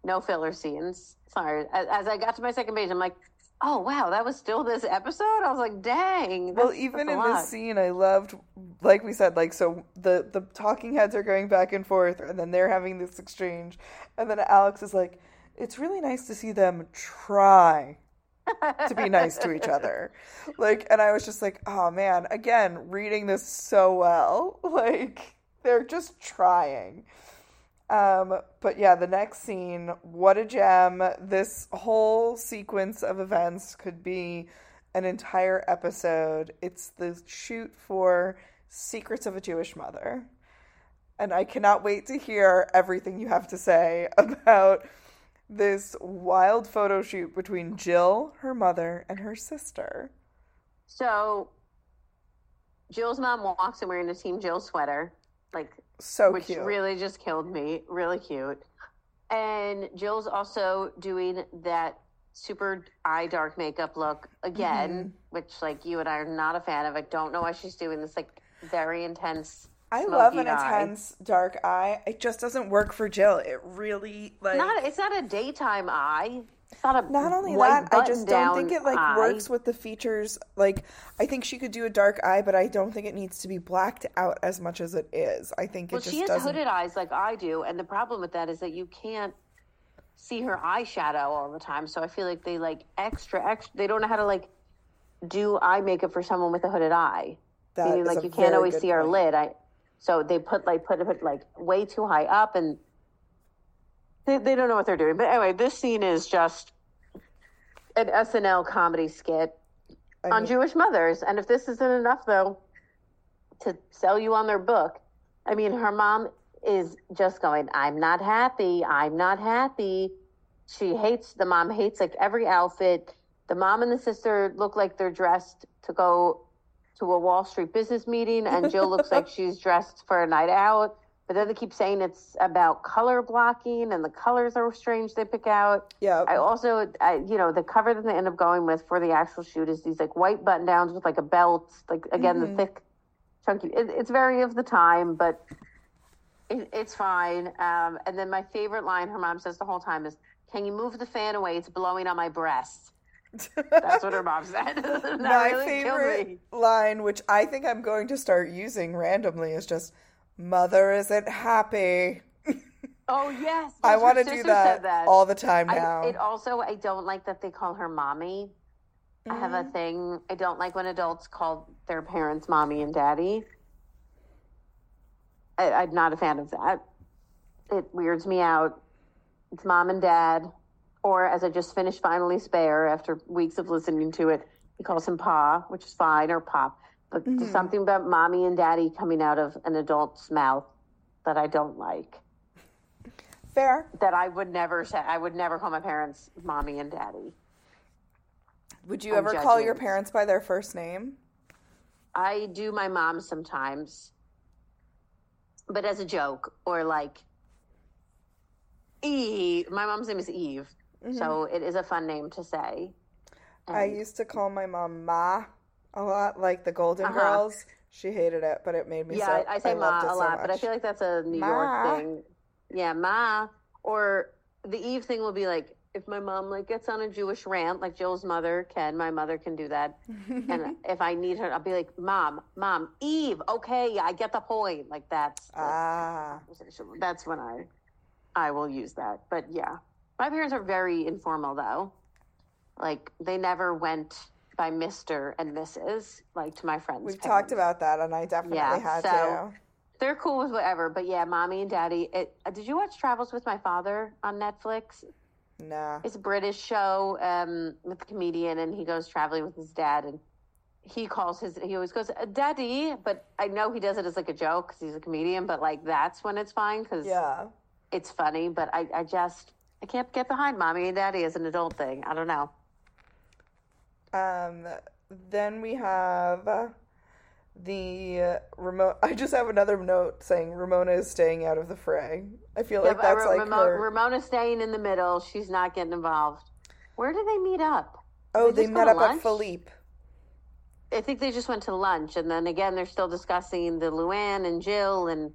no filler scenes. Sorry. As, as I got to my second page, I'm like, oh wow, that was still this episode. I was like, dang. Well, even in this scene, I loved, like we said, like so the the talking heads are going back and forth, and then they're having this exchange, and then Alex is like, "It's really nice to see them try to be nice to each other," like, and I was just like, "Oh man!" Again, reading this so well, like they're just trying. Um, but yeah, the next scene, what a gem. This whole sequence of events could be an entire episode. It's the shoot for Secrets of a Jewish Mother. And I cannot wait to hear everything you have to say about this wild photo shoot between Jill, her mother, and her sister. So Jill's mom walks in wearing a Team Jill sweater, like So cute. which cute. really just killed me. Really cute. And Jill's also doing that super eye dark makeup look again, Mm-hmm. which like you and I are not a fan of. I don't know why she's doing this like very intense. I love an eye. intense dark eye. It just doesn't work for Jill. It really like Not it's not a daytime eye. Not Not only that, I just don't think it like eye. works with the features. Like, I think she could do a dark eye, but I don't think it needs to be blacked out as much as it is. I think Well, it just she has doesn't. hooded eyes like I do, and the problem with that is that you can't see her eyeshadow all the time. So I feel like they like extra, extra. They don't know how to like do eye makeup for someone with a hooded eye. That Meaning, is like you can't always see point. lid. I so they put like put it like way too high up, and they they don't know what they're doing. But anyway, this scene is just an SNL comedy skit I on mean, Jewish mothers. And if this isn't enough, though, to sell you on their book, I mean, her mom is just going, I'm not happy. I'm not happy. She hates, the mom hates like every outfit. The mom and the sister look like they're dressed to go to a Wall Street business meeting, and Jill looks like she's dressed for a night out. But then they keep saying it's about color blocking, and the colors are strange they pick out. Yeah. I also, I, you know, the cover that they end up going with for the actual shoot is these like white button downs with like a belt, like again the thick, chunky. It, it's very of the time, but it, it's fine. Um, and then my favorite line her mom says the whole time is, "Can you move the fan away? It's blowing on my breasts." That's what her mom said. My really favorite line, which I think I'm going to start using randomly, is just "Mother isn't happy." Oh yes, I yes, want to do that, that. all the time now. I, it also, I don't like that they call her mommy. I have Mm-hmm. a thing. I don't like when adults call their parents mommy and daddy. I, I'm not a fan of that. It weirds me out. It's mom and dad, or as I just finished finally spare after weeks of listening to it, he calls him Pa, which is fine, or Pop. But Mm-hmm. there's something about mommy and daddy coming out of an adult's mouth that I don't like Fair. that I would never say. I would never call my parents mommy and daddy. Would you I'm ever call your parents by their first name? I do my mom sometimes, but as a joke or like Eve. My mom's name is Eve, so it is a fun name to say. I used to call my mom Ma a lot, like the Golden Uh-huh. Girls. She hated it, but it made me yeah, so. I, I say loved ma a so lot, but I feel like that's a New Ma. York thing. Yeah, ma. Or the Eve thing will be like if my mom like gets on a Jewish rant, like Jill's mother can, my mother can do that. and if I need her, I'll be like, "Mom, mom, Eve, okay, I get the point." Like that's ah. That's when I I will use that. But yeah, my parents are very informal though. Like they never went by Mister and Mrs. Like to my friends. we've parents talked about that, and I definitely Yeah, had so- to. they're cool with whatever. But yeah, mommy and daddy. It, uh, did you watch Travels with My Father on Netflix? Nah. It's a British show um, with a comedian, and he goes traveling with his dad, and he calls his. He always goes, "Uh, "Daddy," but I know he does it as like a joke because he's a comedian. But like that's when it's fine because Yeah. it's funny. But I, I just I can't get behind mommy and daddy as an adult thing. I don't know. Um, then we have the remote. I just have another note saying Ramona is staying out of the fray. I feel Yeah, like that's Ra- like Ramo- her. Ramona's staying in the middle. She's not getting involved. Where do they meet up? oh, they they met up at? Philippe. I think they just went to lunch, and then again, they're still discussing the Luann and Jill, and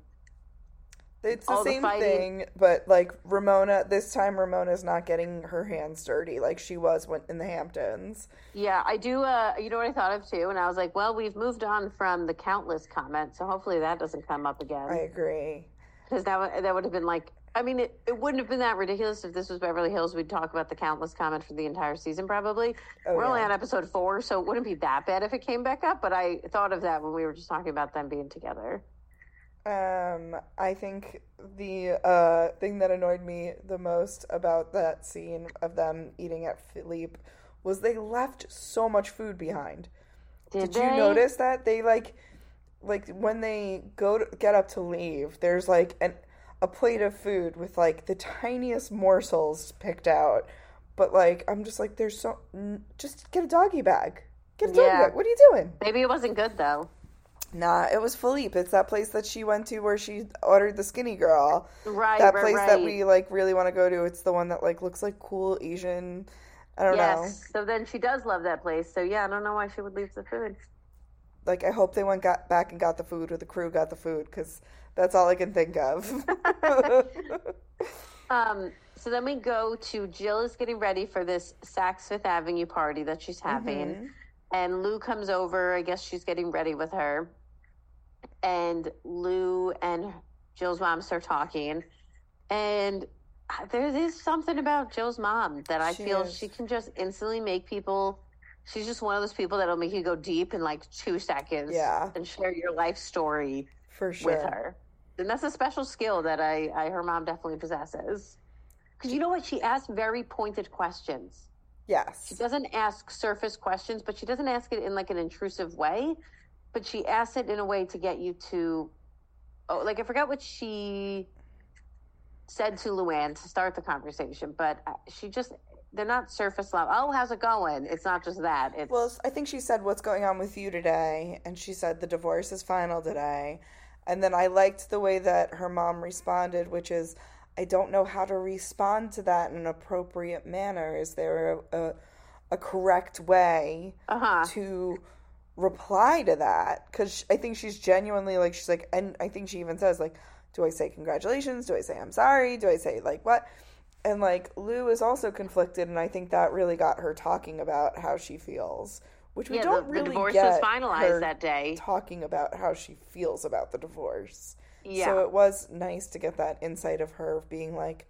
It's the all the same thing, but like Ramona, this time Ramona's not getting her hands dirty like she was when in the Hamptons. yeah, I do. Uh, you know what I thought of too, and I was like, well, we've moved on from the countess comment, so hopefully that doesn't come up again. I agree. because that would- that would have been like, I mean, it, it wouldn't have been that ridiculous if this was Beverly Hills. We'd talk about the countess comment for the entire season, probably. Oh, We're only on episode four, so it wouldn't be that bad if it came back up. But I thought of that when we were just talking about them being together. Um, I think the uh, thing that annoyed me the most about that scene of them eating at Philippe was they left so much food behind. Did, Did you notice that they like, like when they go to get up to leave, there's like an a plate of food with like the tiniest morsels picked out, but like I'm just like, there's so n- just get a doggy bag, get a doggy Yeah. bag. What are you doing? Maybe it wasn't good though. Nah, it was Philippe. It's that place that she went to where she ordered the skinny girl. Right, that right, place that we like really want to go to. It's the one that like looks like cool Asian. I don't know. Yes. So then she does love that place. So yeah, I don't know why she would leave the food. Like I hope they went got back and got the food, or the crew got the food, because that's all I can think of. Um, So then we go to Jill is getting ready for this Saks Fifth Avenue party that she's having. Mm-hmm. And Lou comes over. I guess she's getting ready with her. And Lou and Jill's mom start talking. And there is something about Jill's mom that I She feel is. she can just instantly make people. She's just one of those people that'll make you go deep in like two seconds. Yeah. And share your life story For sure. with her. And that's a special skill that I, I her mom definitely possesses. Because you know what? She asks very pointed questions. Yes. She doesn't ask surface questions, but she doesn't ask it in like an intrusive way. But she asks it in a way to get you to, oh, like I forgot what she said to Luann to start the conversation, but uh, she just, they're not surface level. Oh, how's it going? It's not just that. It's, Well, I think she said, What's going on with you today? And she said, The divorce is final today. And then I liked the way that her mom responded, which is, I don't know how to respond to that in an appropriate manner. Is there a, a, a correct way uh-huh. to reply to that? Because I think she's genuinely like, she's like, and I think she even says, like, do I say congratulations? Do I say I'm sorry? Do I say, like, what? And like Lou is also conflicted, and I think that really got her talking about how she feels, which we Yeah, don't the- the really divorce get was finalized that day. Talking about how she feels about the divorce. Yeah. So it was nice to get that insight of her being like,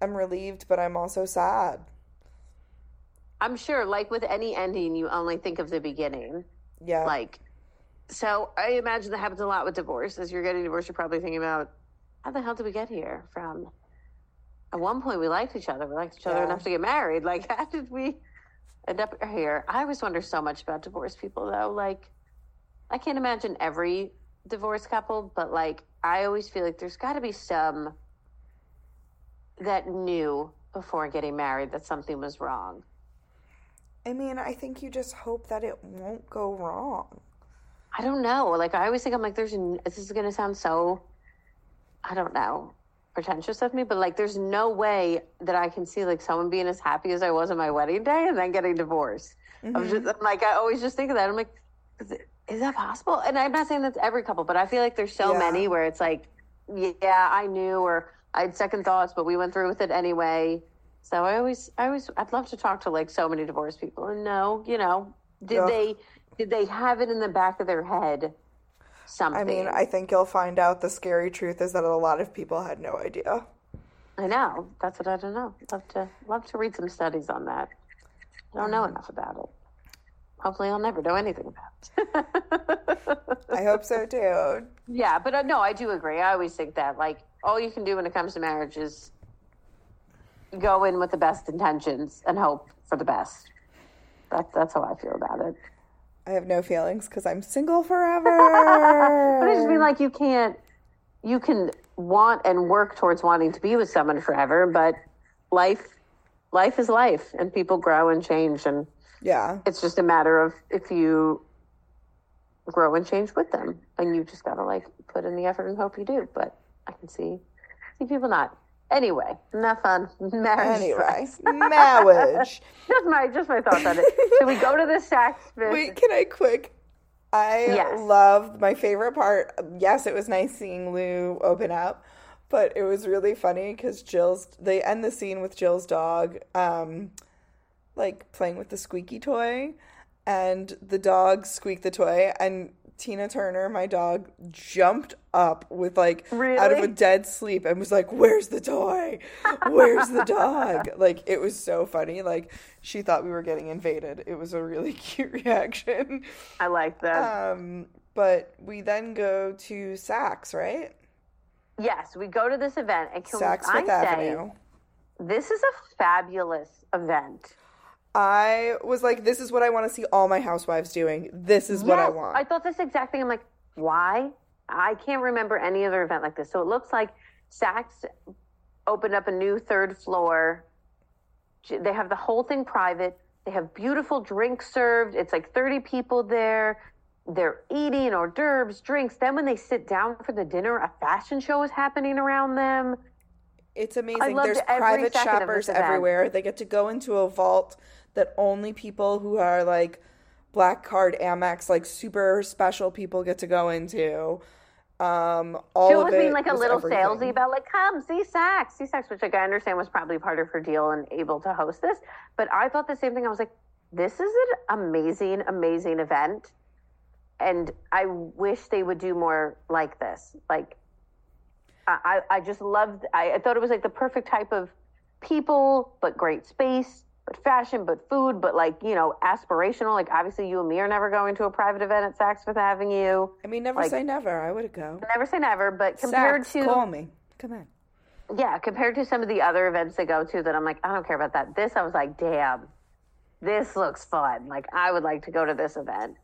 I'm relieved, but I'm also sad. I'm sure, like with any ending, you only think of the beginning. Yeah. Like, so I imagine that happens a lot with divorce. As you're getting divorced, you're probably thinking about how the hell did we get here from? At one point, we liked each other. We liked each other Yeah. enough to get married. Like, how did we end up here? I always wonder so much about divorced people, though. Like, I can't imagine every divorced couple, but like, I always feel like there's got to be some that knew before getting married that something was wrong. I mean, I think you just hope that it won't go wrong. I don't know. Like I always think I'm like, there's this is gonna sound so, I don't know, pretentious of me, but like, there's no way that I can see like someone being as happy as I was on my wedding day and then getting divorced. I'm mm-hmm. just I'm like, I always just think of that. I'm like, is, it, is that possible? And I'm not saying that's every couple, but I feel like there's so Yeah. many where it's like, yeah, I knew, or I had second thoughts, but we went through with it anyway. So I always, I always, I'd love to talk to like so many divorced people and know, you know, did Ugh. they, did they have it in the back of their head? Something. I mean, I think you'll find out the scary truth is that a lot of people had no idea. I know. That's what I don't know. Love to, love to read some studies on that. I don't know Mm. enough about it. Hopefully, I'll never know anything about it. I hope so too. yeah, but uh, no, I do agree. I always think that like all you can do when it comes to marriage is go in with the best intentions and hope for the best. That, that's how I feel about it. I have no feelings because I'm single forever. But I just mean like you can't, you can want and work towards wanting to be with someone forever, but life, life is life, and people grow and change, and yeah. it's just a matter of if you grow and change with them, and you just gotta like put in the effort and hope you do. But I can see, see people not. Anyway, enough on marriage. Anyway, marriage. just my just my thoughts on it. Should we go to the Saks Fifth? Wait, can I quick? I Yes. loved my favorite part. Yes, it was nice seeing Lou open up, but it was really funny because Jill's. They end the scene with Jill's dog, um, like playing with the squeaky toy, and the dog squeaked the toy, and Tina Turner, my dog, jumped up with like out of a dead sleep and was like, "Where's the toy? Where's the dog?" like it was so funny. Like she thought we were getting invaded. It was a really cute reaction. I like that. Um, but we then go to Saks, right? yes, we go to this event, and can Saks I Fifth say Avenue. this is a fabulous event. I was like, "This is what I want to see all my housewives doing. This is what I want." I thought this exact thing. I'm like, why? I can't remember any other event like this. So it looks like Saks opened up a new third floor. They have the whole thing private. They have beautiful drinks served. It's like 30 people there. They're eating hors d'oeuvres, drinks. Then when they sit down for the dinner, a fashion show is happening around them. It's amazing. There's private shoppers everywhere. They get to go into a vault that only people who are like black card Amex, like super special people get to go into. Um, all of was it being like a little everything. salesy about like, come see Saks, see Saks, which like I understand was probably part of her deal and able to host this. But I thought the same thing. I was like, this is an amazing, amazing event, and I wish they would do more like this. Like, I, I I just loved. I, I thought it was like the perfect type of people, but great space. But fashion, but food, but like you know, aspirational. Like obviously, you and me are never going to a private event at Saks Fifth Avenue. I mean, never like- say never. I would go. Never say never, but compared Saks, to call me. Come on. yeah, compared to some of the other events they go to that I'm like, I don't care about that. This I was like, damn, this looks fun. Like I would like to go to this event.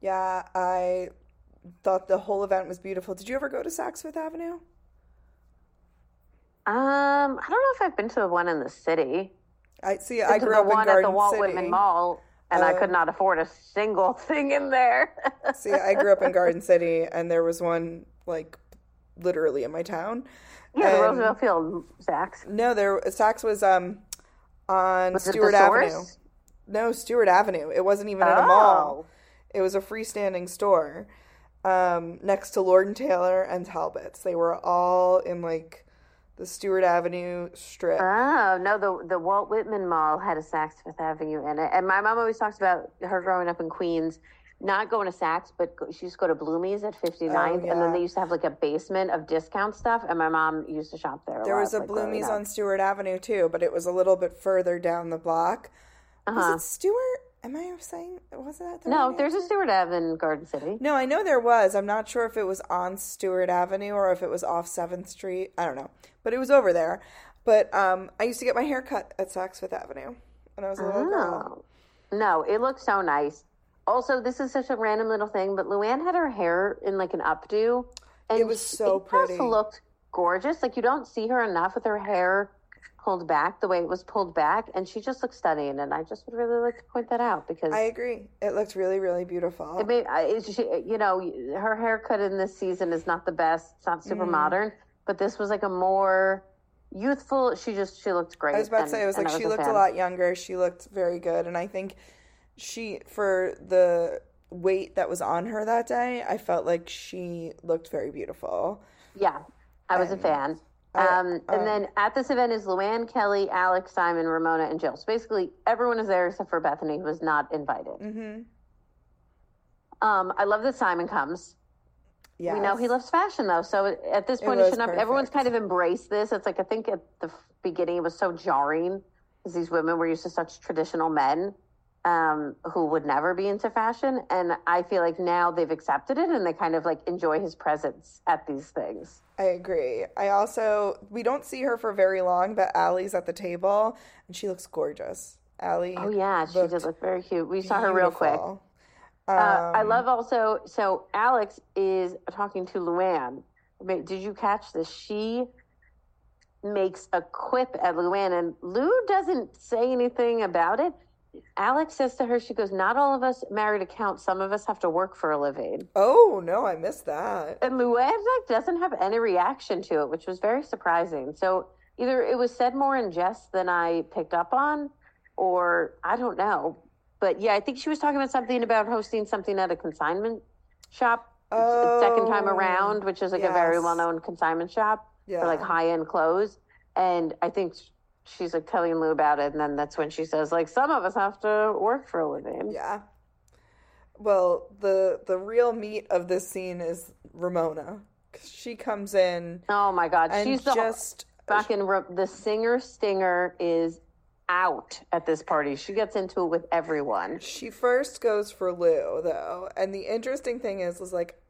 Yeah, I thought the whole event was beautiful. Did you ever go to Saks Fifth Avenue? Um, I don't know if I've been to the one in the city. I see. I grew the up in Garden at the Walt City. Whitman Mall, and I Oh. could not afford a single thing in there. See, I grew up in Garden City, and there was one like literally in my town. yeah, the And- Roosevelt Field Saks. No, there Saks was um on Was the Stewart Avenue. No, Stewart Avenue. It wasn't even in a mall. Oh. It was a freestanding store um, next to Lord and Taylor and Talbot's. They were all in like the Stewart Avenue strip. Oh no, the the Walt Whitman Mall had a Saks Fifth Avenue in it, and my mom always talks about her growing up in Queens, not going to Saks, but go, she used to go to Bloomie's at 59th, and yeah. then they used to have like a basement of discount stuff, and my mom used to shop there. there lot, was a like, Bloomie's on Stewart Avenue too, but it was a little bit further down the block. Uh-huh. Was it Stewart? Am I saying it was that the No, there's a answer? Stewart Ave in Garden City. No, I know there was. I'm not sure if it was on Stewart Avenue or if it was off Seventh Street. I don't know, but it was over there. But um, I used to get my hair cut at Saks Fifth Avenue when I was a little girl. Oh. No, it looked so nice. Also, this is such a random little thing, but Luann had her hair in like an updo, and It was so it just looked gorgeous. Like you don't see her enough with her hair pulled back the way it was pulled back, and she just looked stunning. And I just would really like to point that out because I agree. It looked really, really beautiful. it made, I- it, she, you know, her haircut in this season is not the best. It's not super mm. modern, but this was like a more youthful. She just she looked great. I was about to and- say, it was like I she looked a lot younger. She looked very good, and I think she for the weight that was on her that day, I felt like she looked very beautiful. Yeah, I was a fan. Um, and then at this event is Luann, Kelly, Alex, Simon, Ramona, and Jill. So basically, everyone is there except for Bethenny, who was not invited. Mm-hmm. Um, I love that Simon comes. Yeah, We know he loves fashion, though. So at this point, it shouldn't everyone's kind of embraced this. It's like I think at the beginning it was so jarring because these women were used to such traditional men um, who would never be into fashion, and I feel like now they've accepted it and they kind of like enjoy his presence at these things. I agree. I also we don't see her for very long, but Allie's at the table and she looks gorgeous. Allie. Oh yeah, she did look very cute. We saw her real quick. beautiful. Uh, I Um, love also. So Alex is talking to Luann. Did you catch this? She makes a quip at Luann, and Lou doesn't say anything about it. Alex says to her, "She goes, not all of us married account. Some of us have to work for a living." Oh no, I missed that. And Luann like doesn't have any reaction to it, which was very surprising. So either it was said more in jest than I picked up on, or I don't know. But yeah, I think she was talking about something about hosting something at a consignment shop Oh, second time oh, around, which is like a very well known consignment shop for like high end clothes. And I think she's like telling Lou about it, and then that's when she says like some of us have to work for a living. Yeah. Well, the the real meat of this scene is Ramona. She comes in Oh my god, and she's the just fucking ro- the singer stinger is out at this party. She gets into it with everyone. She first goes for Lou though, and the interesting thing is, is like,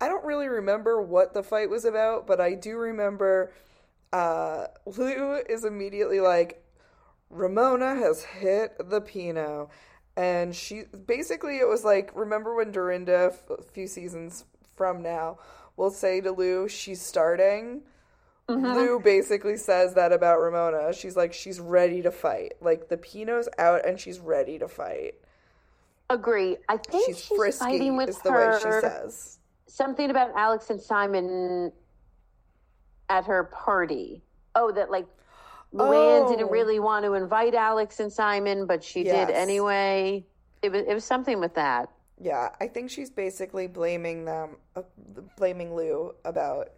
I don't really remember what the fight was about, but I do remember uh, Lou is immediately like, Ramona has hit the Pinot, and she basically it was like, remember when Dorinda f- a few seasons from now will say to Lou, she's starting. Lou basically says that about Ramona. She's like, she's ready to fight. Like the Pinot's out and she's ready to fight. Agree. I think She's, she's, frisky, fighting with is the her way she says. something about Alex and Simon at her party. Oh, that like Luann didn't Oh. really want to invite Alex and Simon, but she Yes. did anyway. It was it was something with that. Yeah, I think she's basically blaming them, uh, blaming Lou about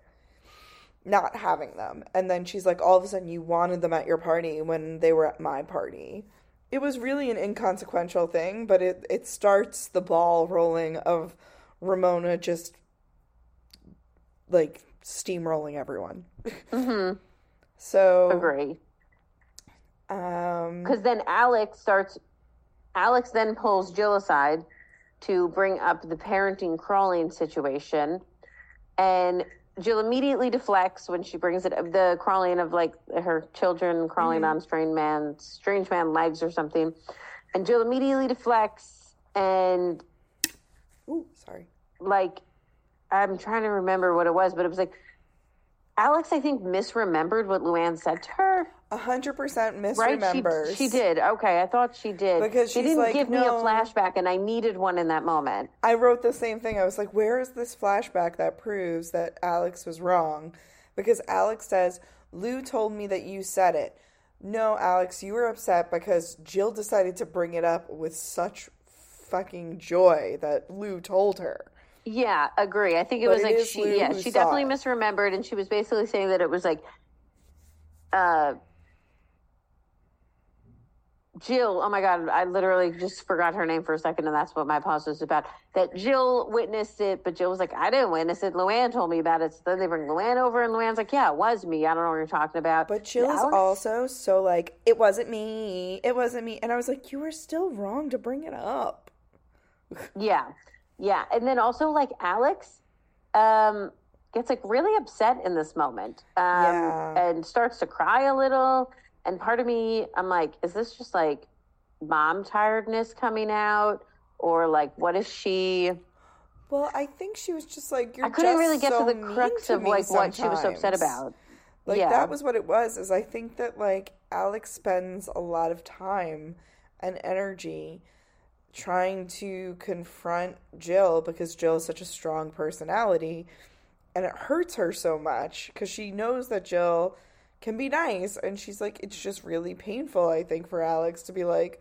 not having them. And then she's like, all of a sudden, you wanted them at your party when they were at my party. It was really an inconsequential thing, but it, it starts the ball rolling of Ramona just like steamrolling everyone. Mm-hmm. so, Agree. um, Because then Alex starts. Alex then pulls Jill aside to bring up the parenting crawling situation, and Jill immediately deflects when she brings it up the crawling of like her children crawling on strange man strange man legs or something, and Jill immediately deflects and ooh, sorry. like I'm trying to remember what it was, but it was like Alex I think misremembered what Luann said to her. A hundred percent Right? misremembers. She, she did. Okay, I thought she did. Because she didn't like, give me a flashback, and I needed one in that moment. I wrote the same thing. I was like, where is this flashback that proves that Alex was wrong? Because Alex says, Lou told me that you said it. No, Alex, you were upset because Jill decided to bring it up with such fucking joy that Lou told her. Yeah, agree. I think it But was it like she, Lou yeah, she definitely it. misremembered, and she was basically saying that it was like, uh, Jill. Oh my God, I literally just forgot her name for a second, and that's what my pause was about. That Jill witnessed it, but Jill was like, I didn't witness it. Luann told me about it. So then they bring Luann over, and Luann's like, Yeah, it was me. I don't know what you're talking about. But Jill is also so like, it wasn't me. It wasn't me. And I was like, you were still wrong to bring it up. Yeah. Yeah. And then also like Alex um gets like really upset in this moment. Um Yeah. and starts to cry a little. And part of me, I'm like, is this just like mom tiredness coming out? Or like what is she Well, I think she was just like, you're I couldn't really get so to the crux to of like what she was so upset about. Like Yeah. that was what it was. Is I think that like Alex spends a lot of time and energy trying to confront Jill because Jill is such a strong personality and it hurts her so much because she knows that Jill can be nice and she's like it's just really painful I think for Alex to be like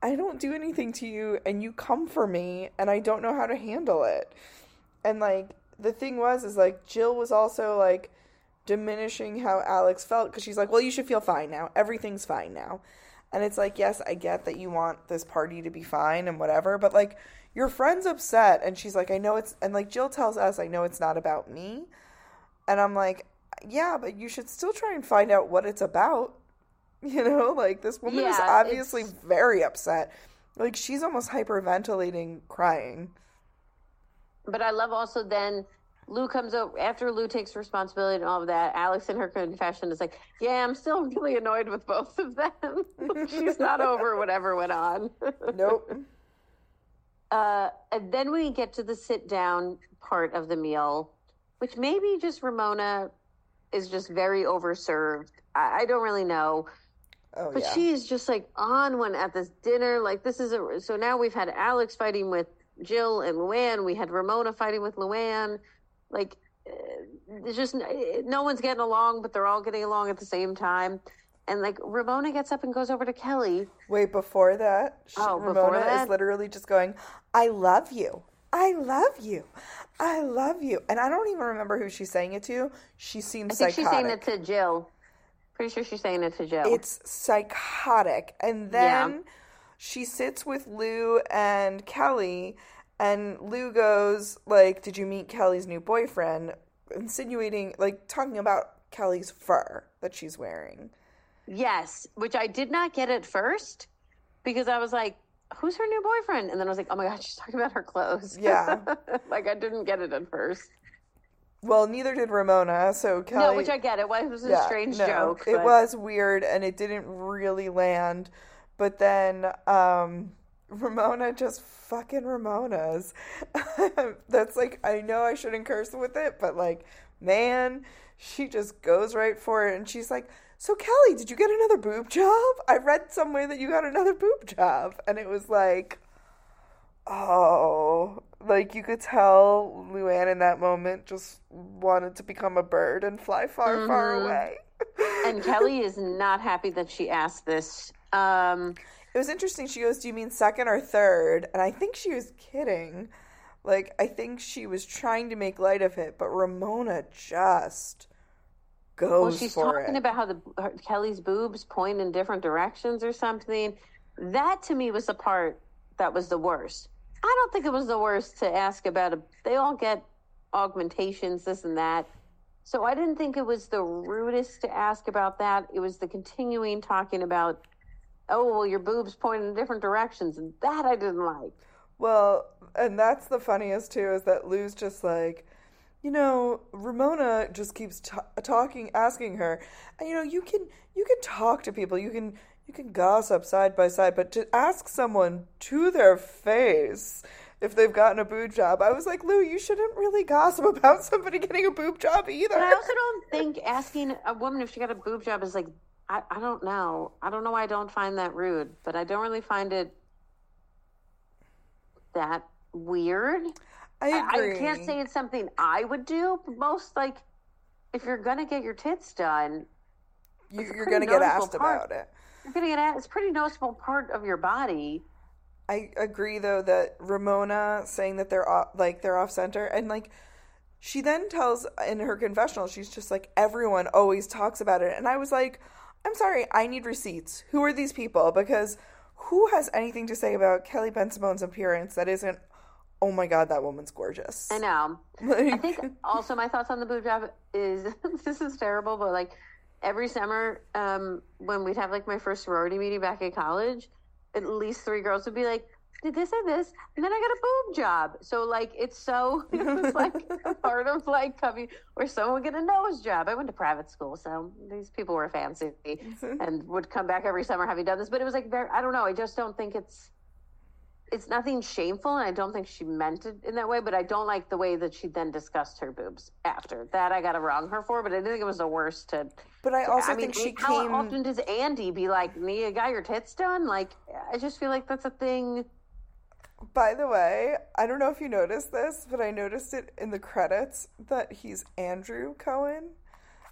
I don't do anything to you and you come for me and I don't know how to handle it. And like the thing was is like Jill was also like diminishing how Alex felt because she's like, "Well, you should feel fine now. Everything's fine now." And it's like, "Yes, I get that you want this party to be fine and whatever, but like your friend's upset." And she's like, "I know it's and like Jill tells us, "I know it's not about me." And I'm like, "Yeah, but you should still try and find out what it's about." You know, like this woman is obviously it's- very upset. Like she's almost hyperventilating, crying. But I love also then Lou comes over after Lou takes responsibility and all of that. Alex in her confession is like, "Yeah, I'm still really annoyed with both of them. She's not over whatever went on." Nope. uh, and then we get to the sit down part of the meal, which maybe just Ramona is just very overserved. I, I don't really know. Oh But yeah. she's just like on one at this dinner. Like this is a so now we've had Alex fighting with Jill and Luann. We had Ramona fighting with Luann. Like uh, there's just no one's getting along, but they're all getting along at the same time. And like Ramona gets up and goes over to Kelly. Wait, before that, she, Oh, Ramona before that? is literally just going, I love you. I love you. I love you. And I don't even remember who she's saying it to. She seems. I think psychotic. she's saying it to Jill. Pretty sure she's saying it to Jill. It's psychotic. And Yeah. then she sits with Lou and Kelly, and Lou goes, like, did you meet Kelly's new boyfriend? Insinuating, like, talking about Kelly's fur that she's wearing. Yes, which I did not get at first because I was like, who's her new boyfriend? And then I was like, oh my God, she's talking about her clothes. Yeah. like I didn't get it at first. Well, neither did Ramona, so Kelly. No, which I get. It was, it was a strange no, joke. It but- was weird and it didn't really land. But then um Ramona just fucking Ramona's. That's like I know I shouldn't curse with it, but like man, she just goes right for it and she's like, "So Kelly, did you get another boob job? I read somewhere that you got another boob job." And it was like Oh, like you could tell Luann in that moment just wanted to become a bird and fly far, far Mm-hmm. away. and Kelly is not happy that she asked this. Um, it was interesting. She goes, "Do you mean second or third? And I think she was kidding. Like I think she was trying to make light of it, but Ramona just goes Well, she's for talking it. about how the her, Kelly's boobs point in different directions or something. That to me was the part that was the worst. I don't think it was the worst to ask about a. They all get augmentations, this and that. So I didn't think it was the rudest to ask about that. It was the continuing talking about, oh well, your boobs point in different directions, and that I didn't like. Well, and that's the funniest too is that Lou's just like, you know, Ramona just keeps t- talking, asking her, and you know, you can you can talk to people, you can you can gossip side by side, but to ask someone to their face if they've gotten a boob job, I was like, Lou, you shouldn't really gossip about somebody getting a boob job either. But I also don't think asking a woman if she got a boob job is like I, I don't know. I don't know why I don't find that rude, but I don't really find it that weird. I I. I can't say it's something I would do. But most like if you're gonna get your tits done, you, you're gonna get asked part. about it. you're gonna get at it's a pretty noticeable part of your body. I agree though that Ramona saying that they're off, like they're off center and like she then tells in her confessional she's just like everyone always talks about it and I was like I'm sorry I need receipts. Who are these people? Because who has anything to say about Kelly Bensimon's appearance that isn't oh my god that woman's gorgeous? I know. Like- I think also my thoughts on the boob job is this is terrible, but like every summer, um, when we'd have like my first sorority meeting back at college, at least three girls would be like, Did this and this, and then I got a boob job. So like it's so it was like a part of like coming where someone would get a nose job. I went to private school, so these people were fancy and would come back every summer having done this. But it was like very I don't know, I just don't think it's it's nothing shameful, and I don't think she meant it in that way. But I don't like the way that she then discussed her boobs after that. I got to wrong her for, but I didn't think it was the worst to. but I also I mean, think she how came often does Andy be like, me? "Nia, got your tits done"? Like, I just feel like that's a thing. By the way, I don't know if you noticed this, but I noticed it in the credits that he's Andrew Cohen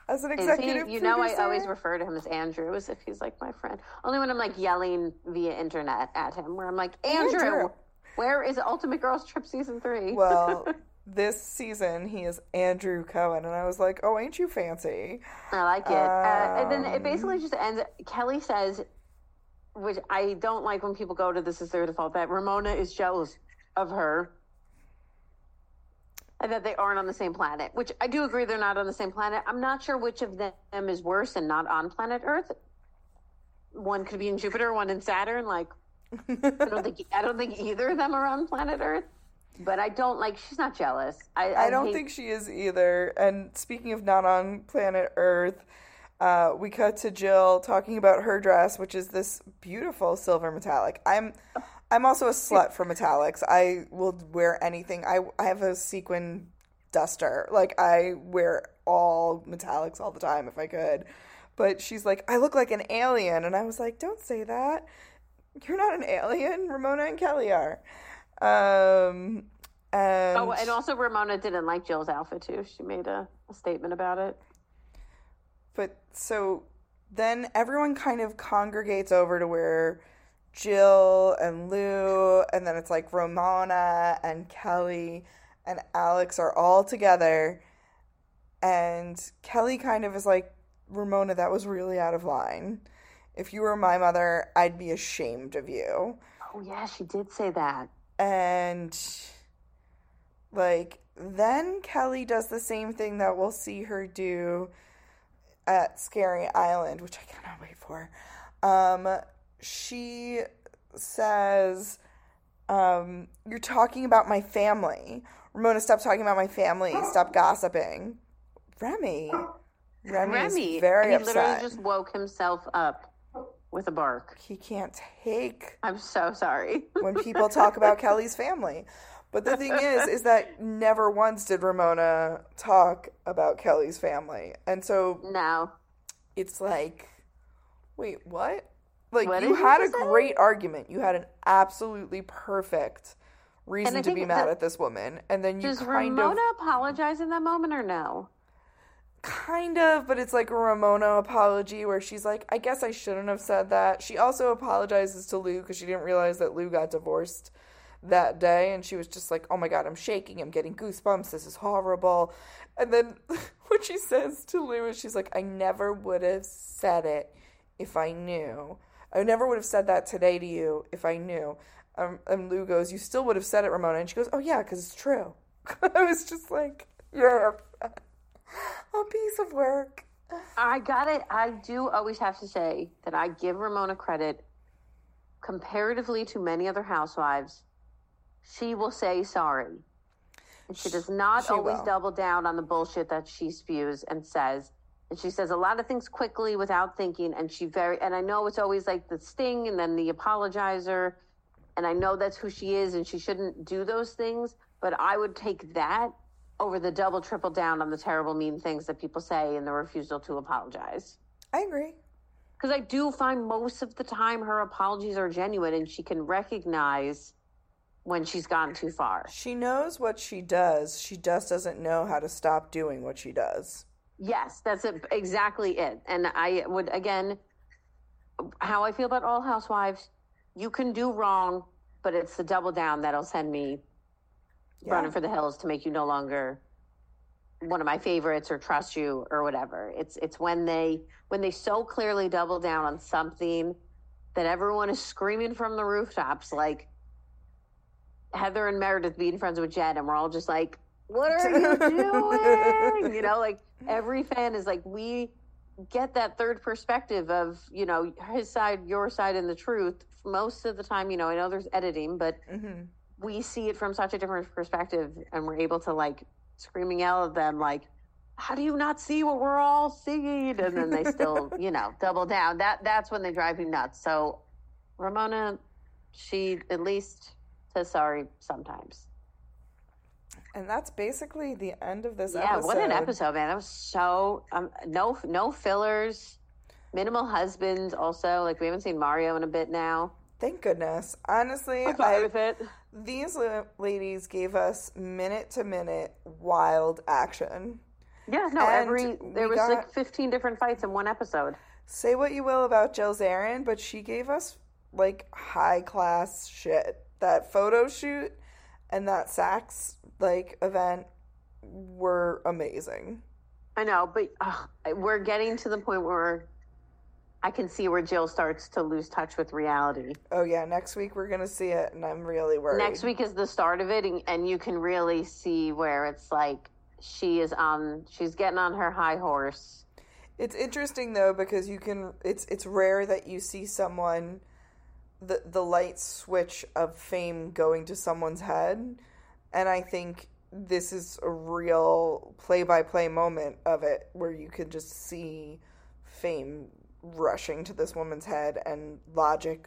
as an Is he- executive you know, I always refer to him as Andrew as if he's like my friend. Only when I'm like yelling via internet at him, where I'm like, Andrew, Andrew. where is Ultimate Girls Trip season three? Well, this season he is Andrew Cohen, and I was like, "Oh, ain't you fancy?" I like it. uh, and then it Um, basically just ends. Kelly says, which I don't like when people go to this is their default, that Ramona is jealous of her and that they aren't on the same planet, which I do agree they're not on the same planet. I'm not sure which of them is worse and not on planet Earth. One could be in Jupiter, one in Saturn. Like, I don't think I don't think either of them are on planet Earth. But I don't like. She's not jealous. I, I don't hate- think she is either. And speaking of not on planet Earth, uh, we cut to Jill talking about her dress, which is this beautiful silver metallic. I'm I'm also a slut for metallics. I will wear anything. I I have a sequin duster. Like I wear all metallics all the time if I could. But she's like, I look like an alien, and I was like, don't say that. You're not an alien. Ramona and Kelly are. Um, and Oh, and also Ramona didn't like Jill's outfit too. She made a, a statement about it. But so then everyone kind of congregates over to where Jill and Lou, and then it's like Ramona and Kelly and Alex are all together. And Kelly kind of is like, Ramona, that was really out of line. If you were my mother, I'd be ashamed of you. Oh yeah, she did say that. And like then Kelly does the same thing that we'll see her do at Scary Island, which I cannot wait for. Um she says um you're talking about my family. Ramona, stop talking about my family. Stop gossiping. Remy. Remy, Remy, very he upset. literally just woke himself up with a bark. He can't take I'm so sorry. when people talk about Kelly's family. But the thing is, is that never once did Ramona talk about Kelly's family. And so no, it's like, wait, what? Like, What you had a say? great argument. You had an absolutely perfect reason to be mad at this woman. And then you does kind Ramona of. apologize in that moment or no? Kind of, but it's like a Ramona apology where she's like, I guess I shouldn't have said that. She also apologizes to Lou because she didn't realize that Lou got divorced that day. And she was just like, oh my God, I'm shaking. I'm getting goosebumps. This is horrible. And then what she says to Lou is she's like, I never would have said it if I knew. I never would have said that today to you if I knew. Um, and Lou goes, You still would have said it, Ramona. And she goes, Oh, yeah, because it's true. I was just like, Yeah, a piece of work. I got it. I do always have to say that I give Ramona credit comparatively to many other housewives. She will say sorry. And she does not She always will. double down on the bullshit that she spews and says. And she says a lot of things quickly without thinking. And she very, and I know it's always like the sting and then the apologizer. And I know that's who she is and she shouldn't do those things. But I would take that over the double, triple down on the terrible, mean things that people say and the refusal to apologize. I agree. Because I do find most of the time her apologies are genuine and she can recognize when she's gone too far. She knows what she does. She just doesn't know how to stop doing what she does. Yes, that's it, exactly it. And I would, again, how I feel about all housewives, you can do wrong, but it's the double down that'll send me running for the hills to make you no longer one of my favorites or trust you or whatever. It's it's when they when they so clearly double down on something that everyone is screaming from the rooftops like Heather and Meredith being friends with Jen and we're all just like, What are you doing? you know, like every fan is like, We get that third perspective of, you know, his side, your side and the truth. Most of the time, you know, I know there's editing, but Mm-hmm. we see it from such a different perspective and we're able to like screaming yell at them like how do you not see what we're all seeing and then they still you know double down that that's when they drive me nuts so ramona she at least says sorry sometimes And that's basically the end of this yeah episode. what an episode man that was so um, no no fillers minimal husbands also like we haven't seen mario in a bit now Thank goodness. Honestly, I'm fine I- with it these ladies gave us minute to minute wild action. yeah no And every there was like 15 different fights in one episode Say what you will about Jill Zarin, but she gave us like high class shit. That photo shoot and that Saks like event were amazing. I know, but uh, we're getting to the point where I can see where Jill starts to lose touch with reality. Oh yeah, next week we're gonna see it, and I'm really worried. Next week is the start of it, and, and you can really see where it's like she is on, she's getting on her high horse. It's interesting though because you can. It's it's rare that you see someone, the the light switch of fame going to someone's head, and I think this is a real play by play moment of it where you could just see fame rushing to this woman's head and logic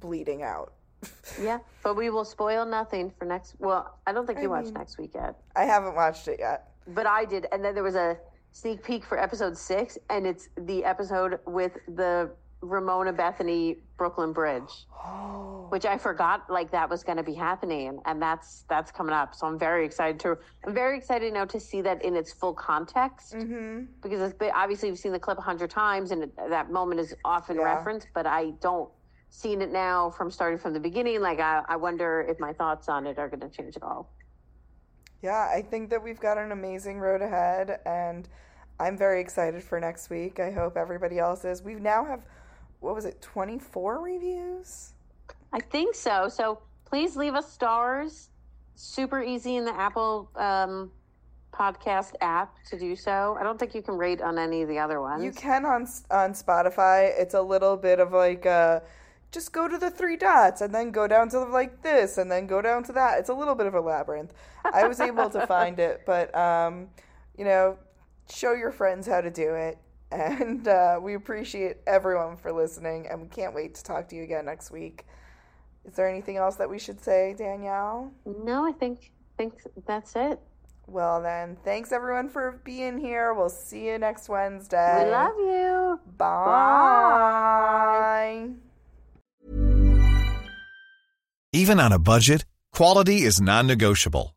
bleeding out. Yeah, but we will spoil nothing for next. Well, I don't think you I watched mean- next week yet, I haven't watched it yet. but I did, and then there was a sneak peek for episode six, and it's the episode with the Ramona Bethenny Brooklyn Bridge. which I forgot like that was going to be happening, and that's that's coming up. So I'm very excited to. I'm very excited now to see that in its full context Mm-hmm. because it's been, obviously we've seen the clip a hundred times, and it, that moment is often Yeah. referenced, but I don't seen it now from starting from the beginning. Like I, I wonder if my thoughts on it are going to change at all. Yeah, I think that we've got an amazing road ahead, and I'm very excited for next week. I hope everybody else is. We now have, what was it, 24 reviews? I think so. So please leave us stars. Super easy in the Apple um, podcast app to do so. I don't think you can rate on any of the other ones. You can on on Spotify. It's a little bit of like uh just go to the three dots and then go down to like this and then go down to that. It's a little bit of a labyrinth. I was able to find it, but um, you know, show your friends how to do it. And uh, we appreciate everyone for listening, and we can't wait to talk to you again next week. Is there anything else that we should say, Danielle? No, I think think that's it. Well, then, thanks everyone for being here. We'll see you next Wednesday. We love you. Bye. Even on a budget, quality is non-negotiable.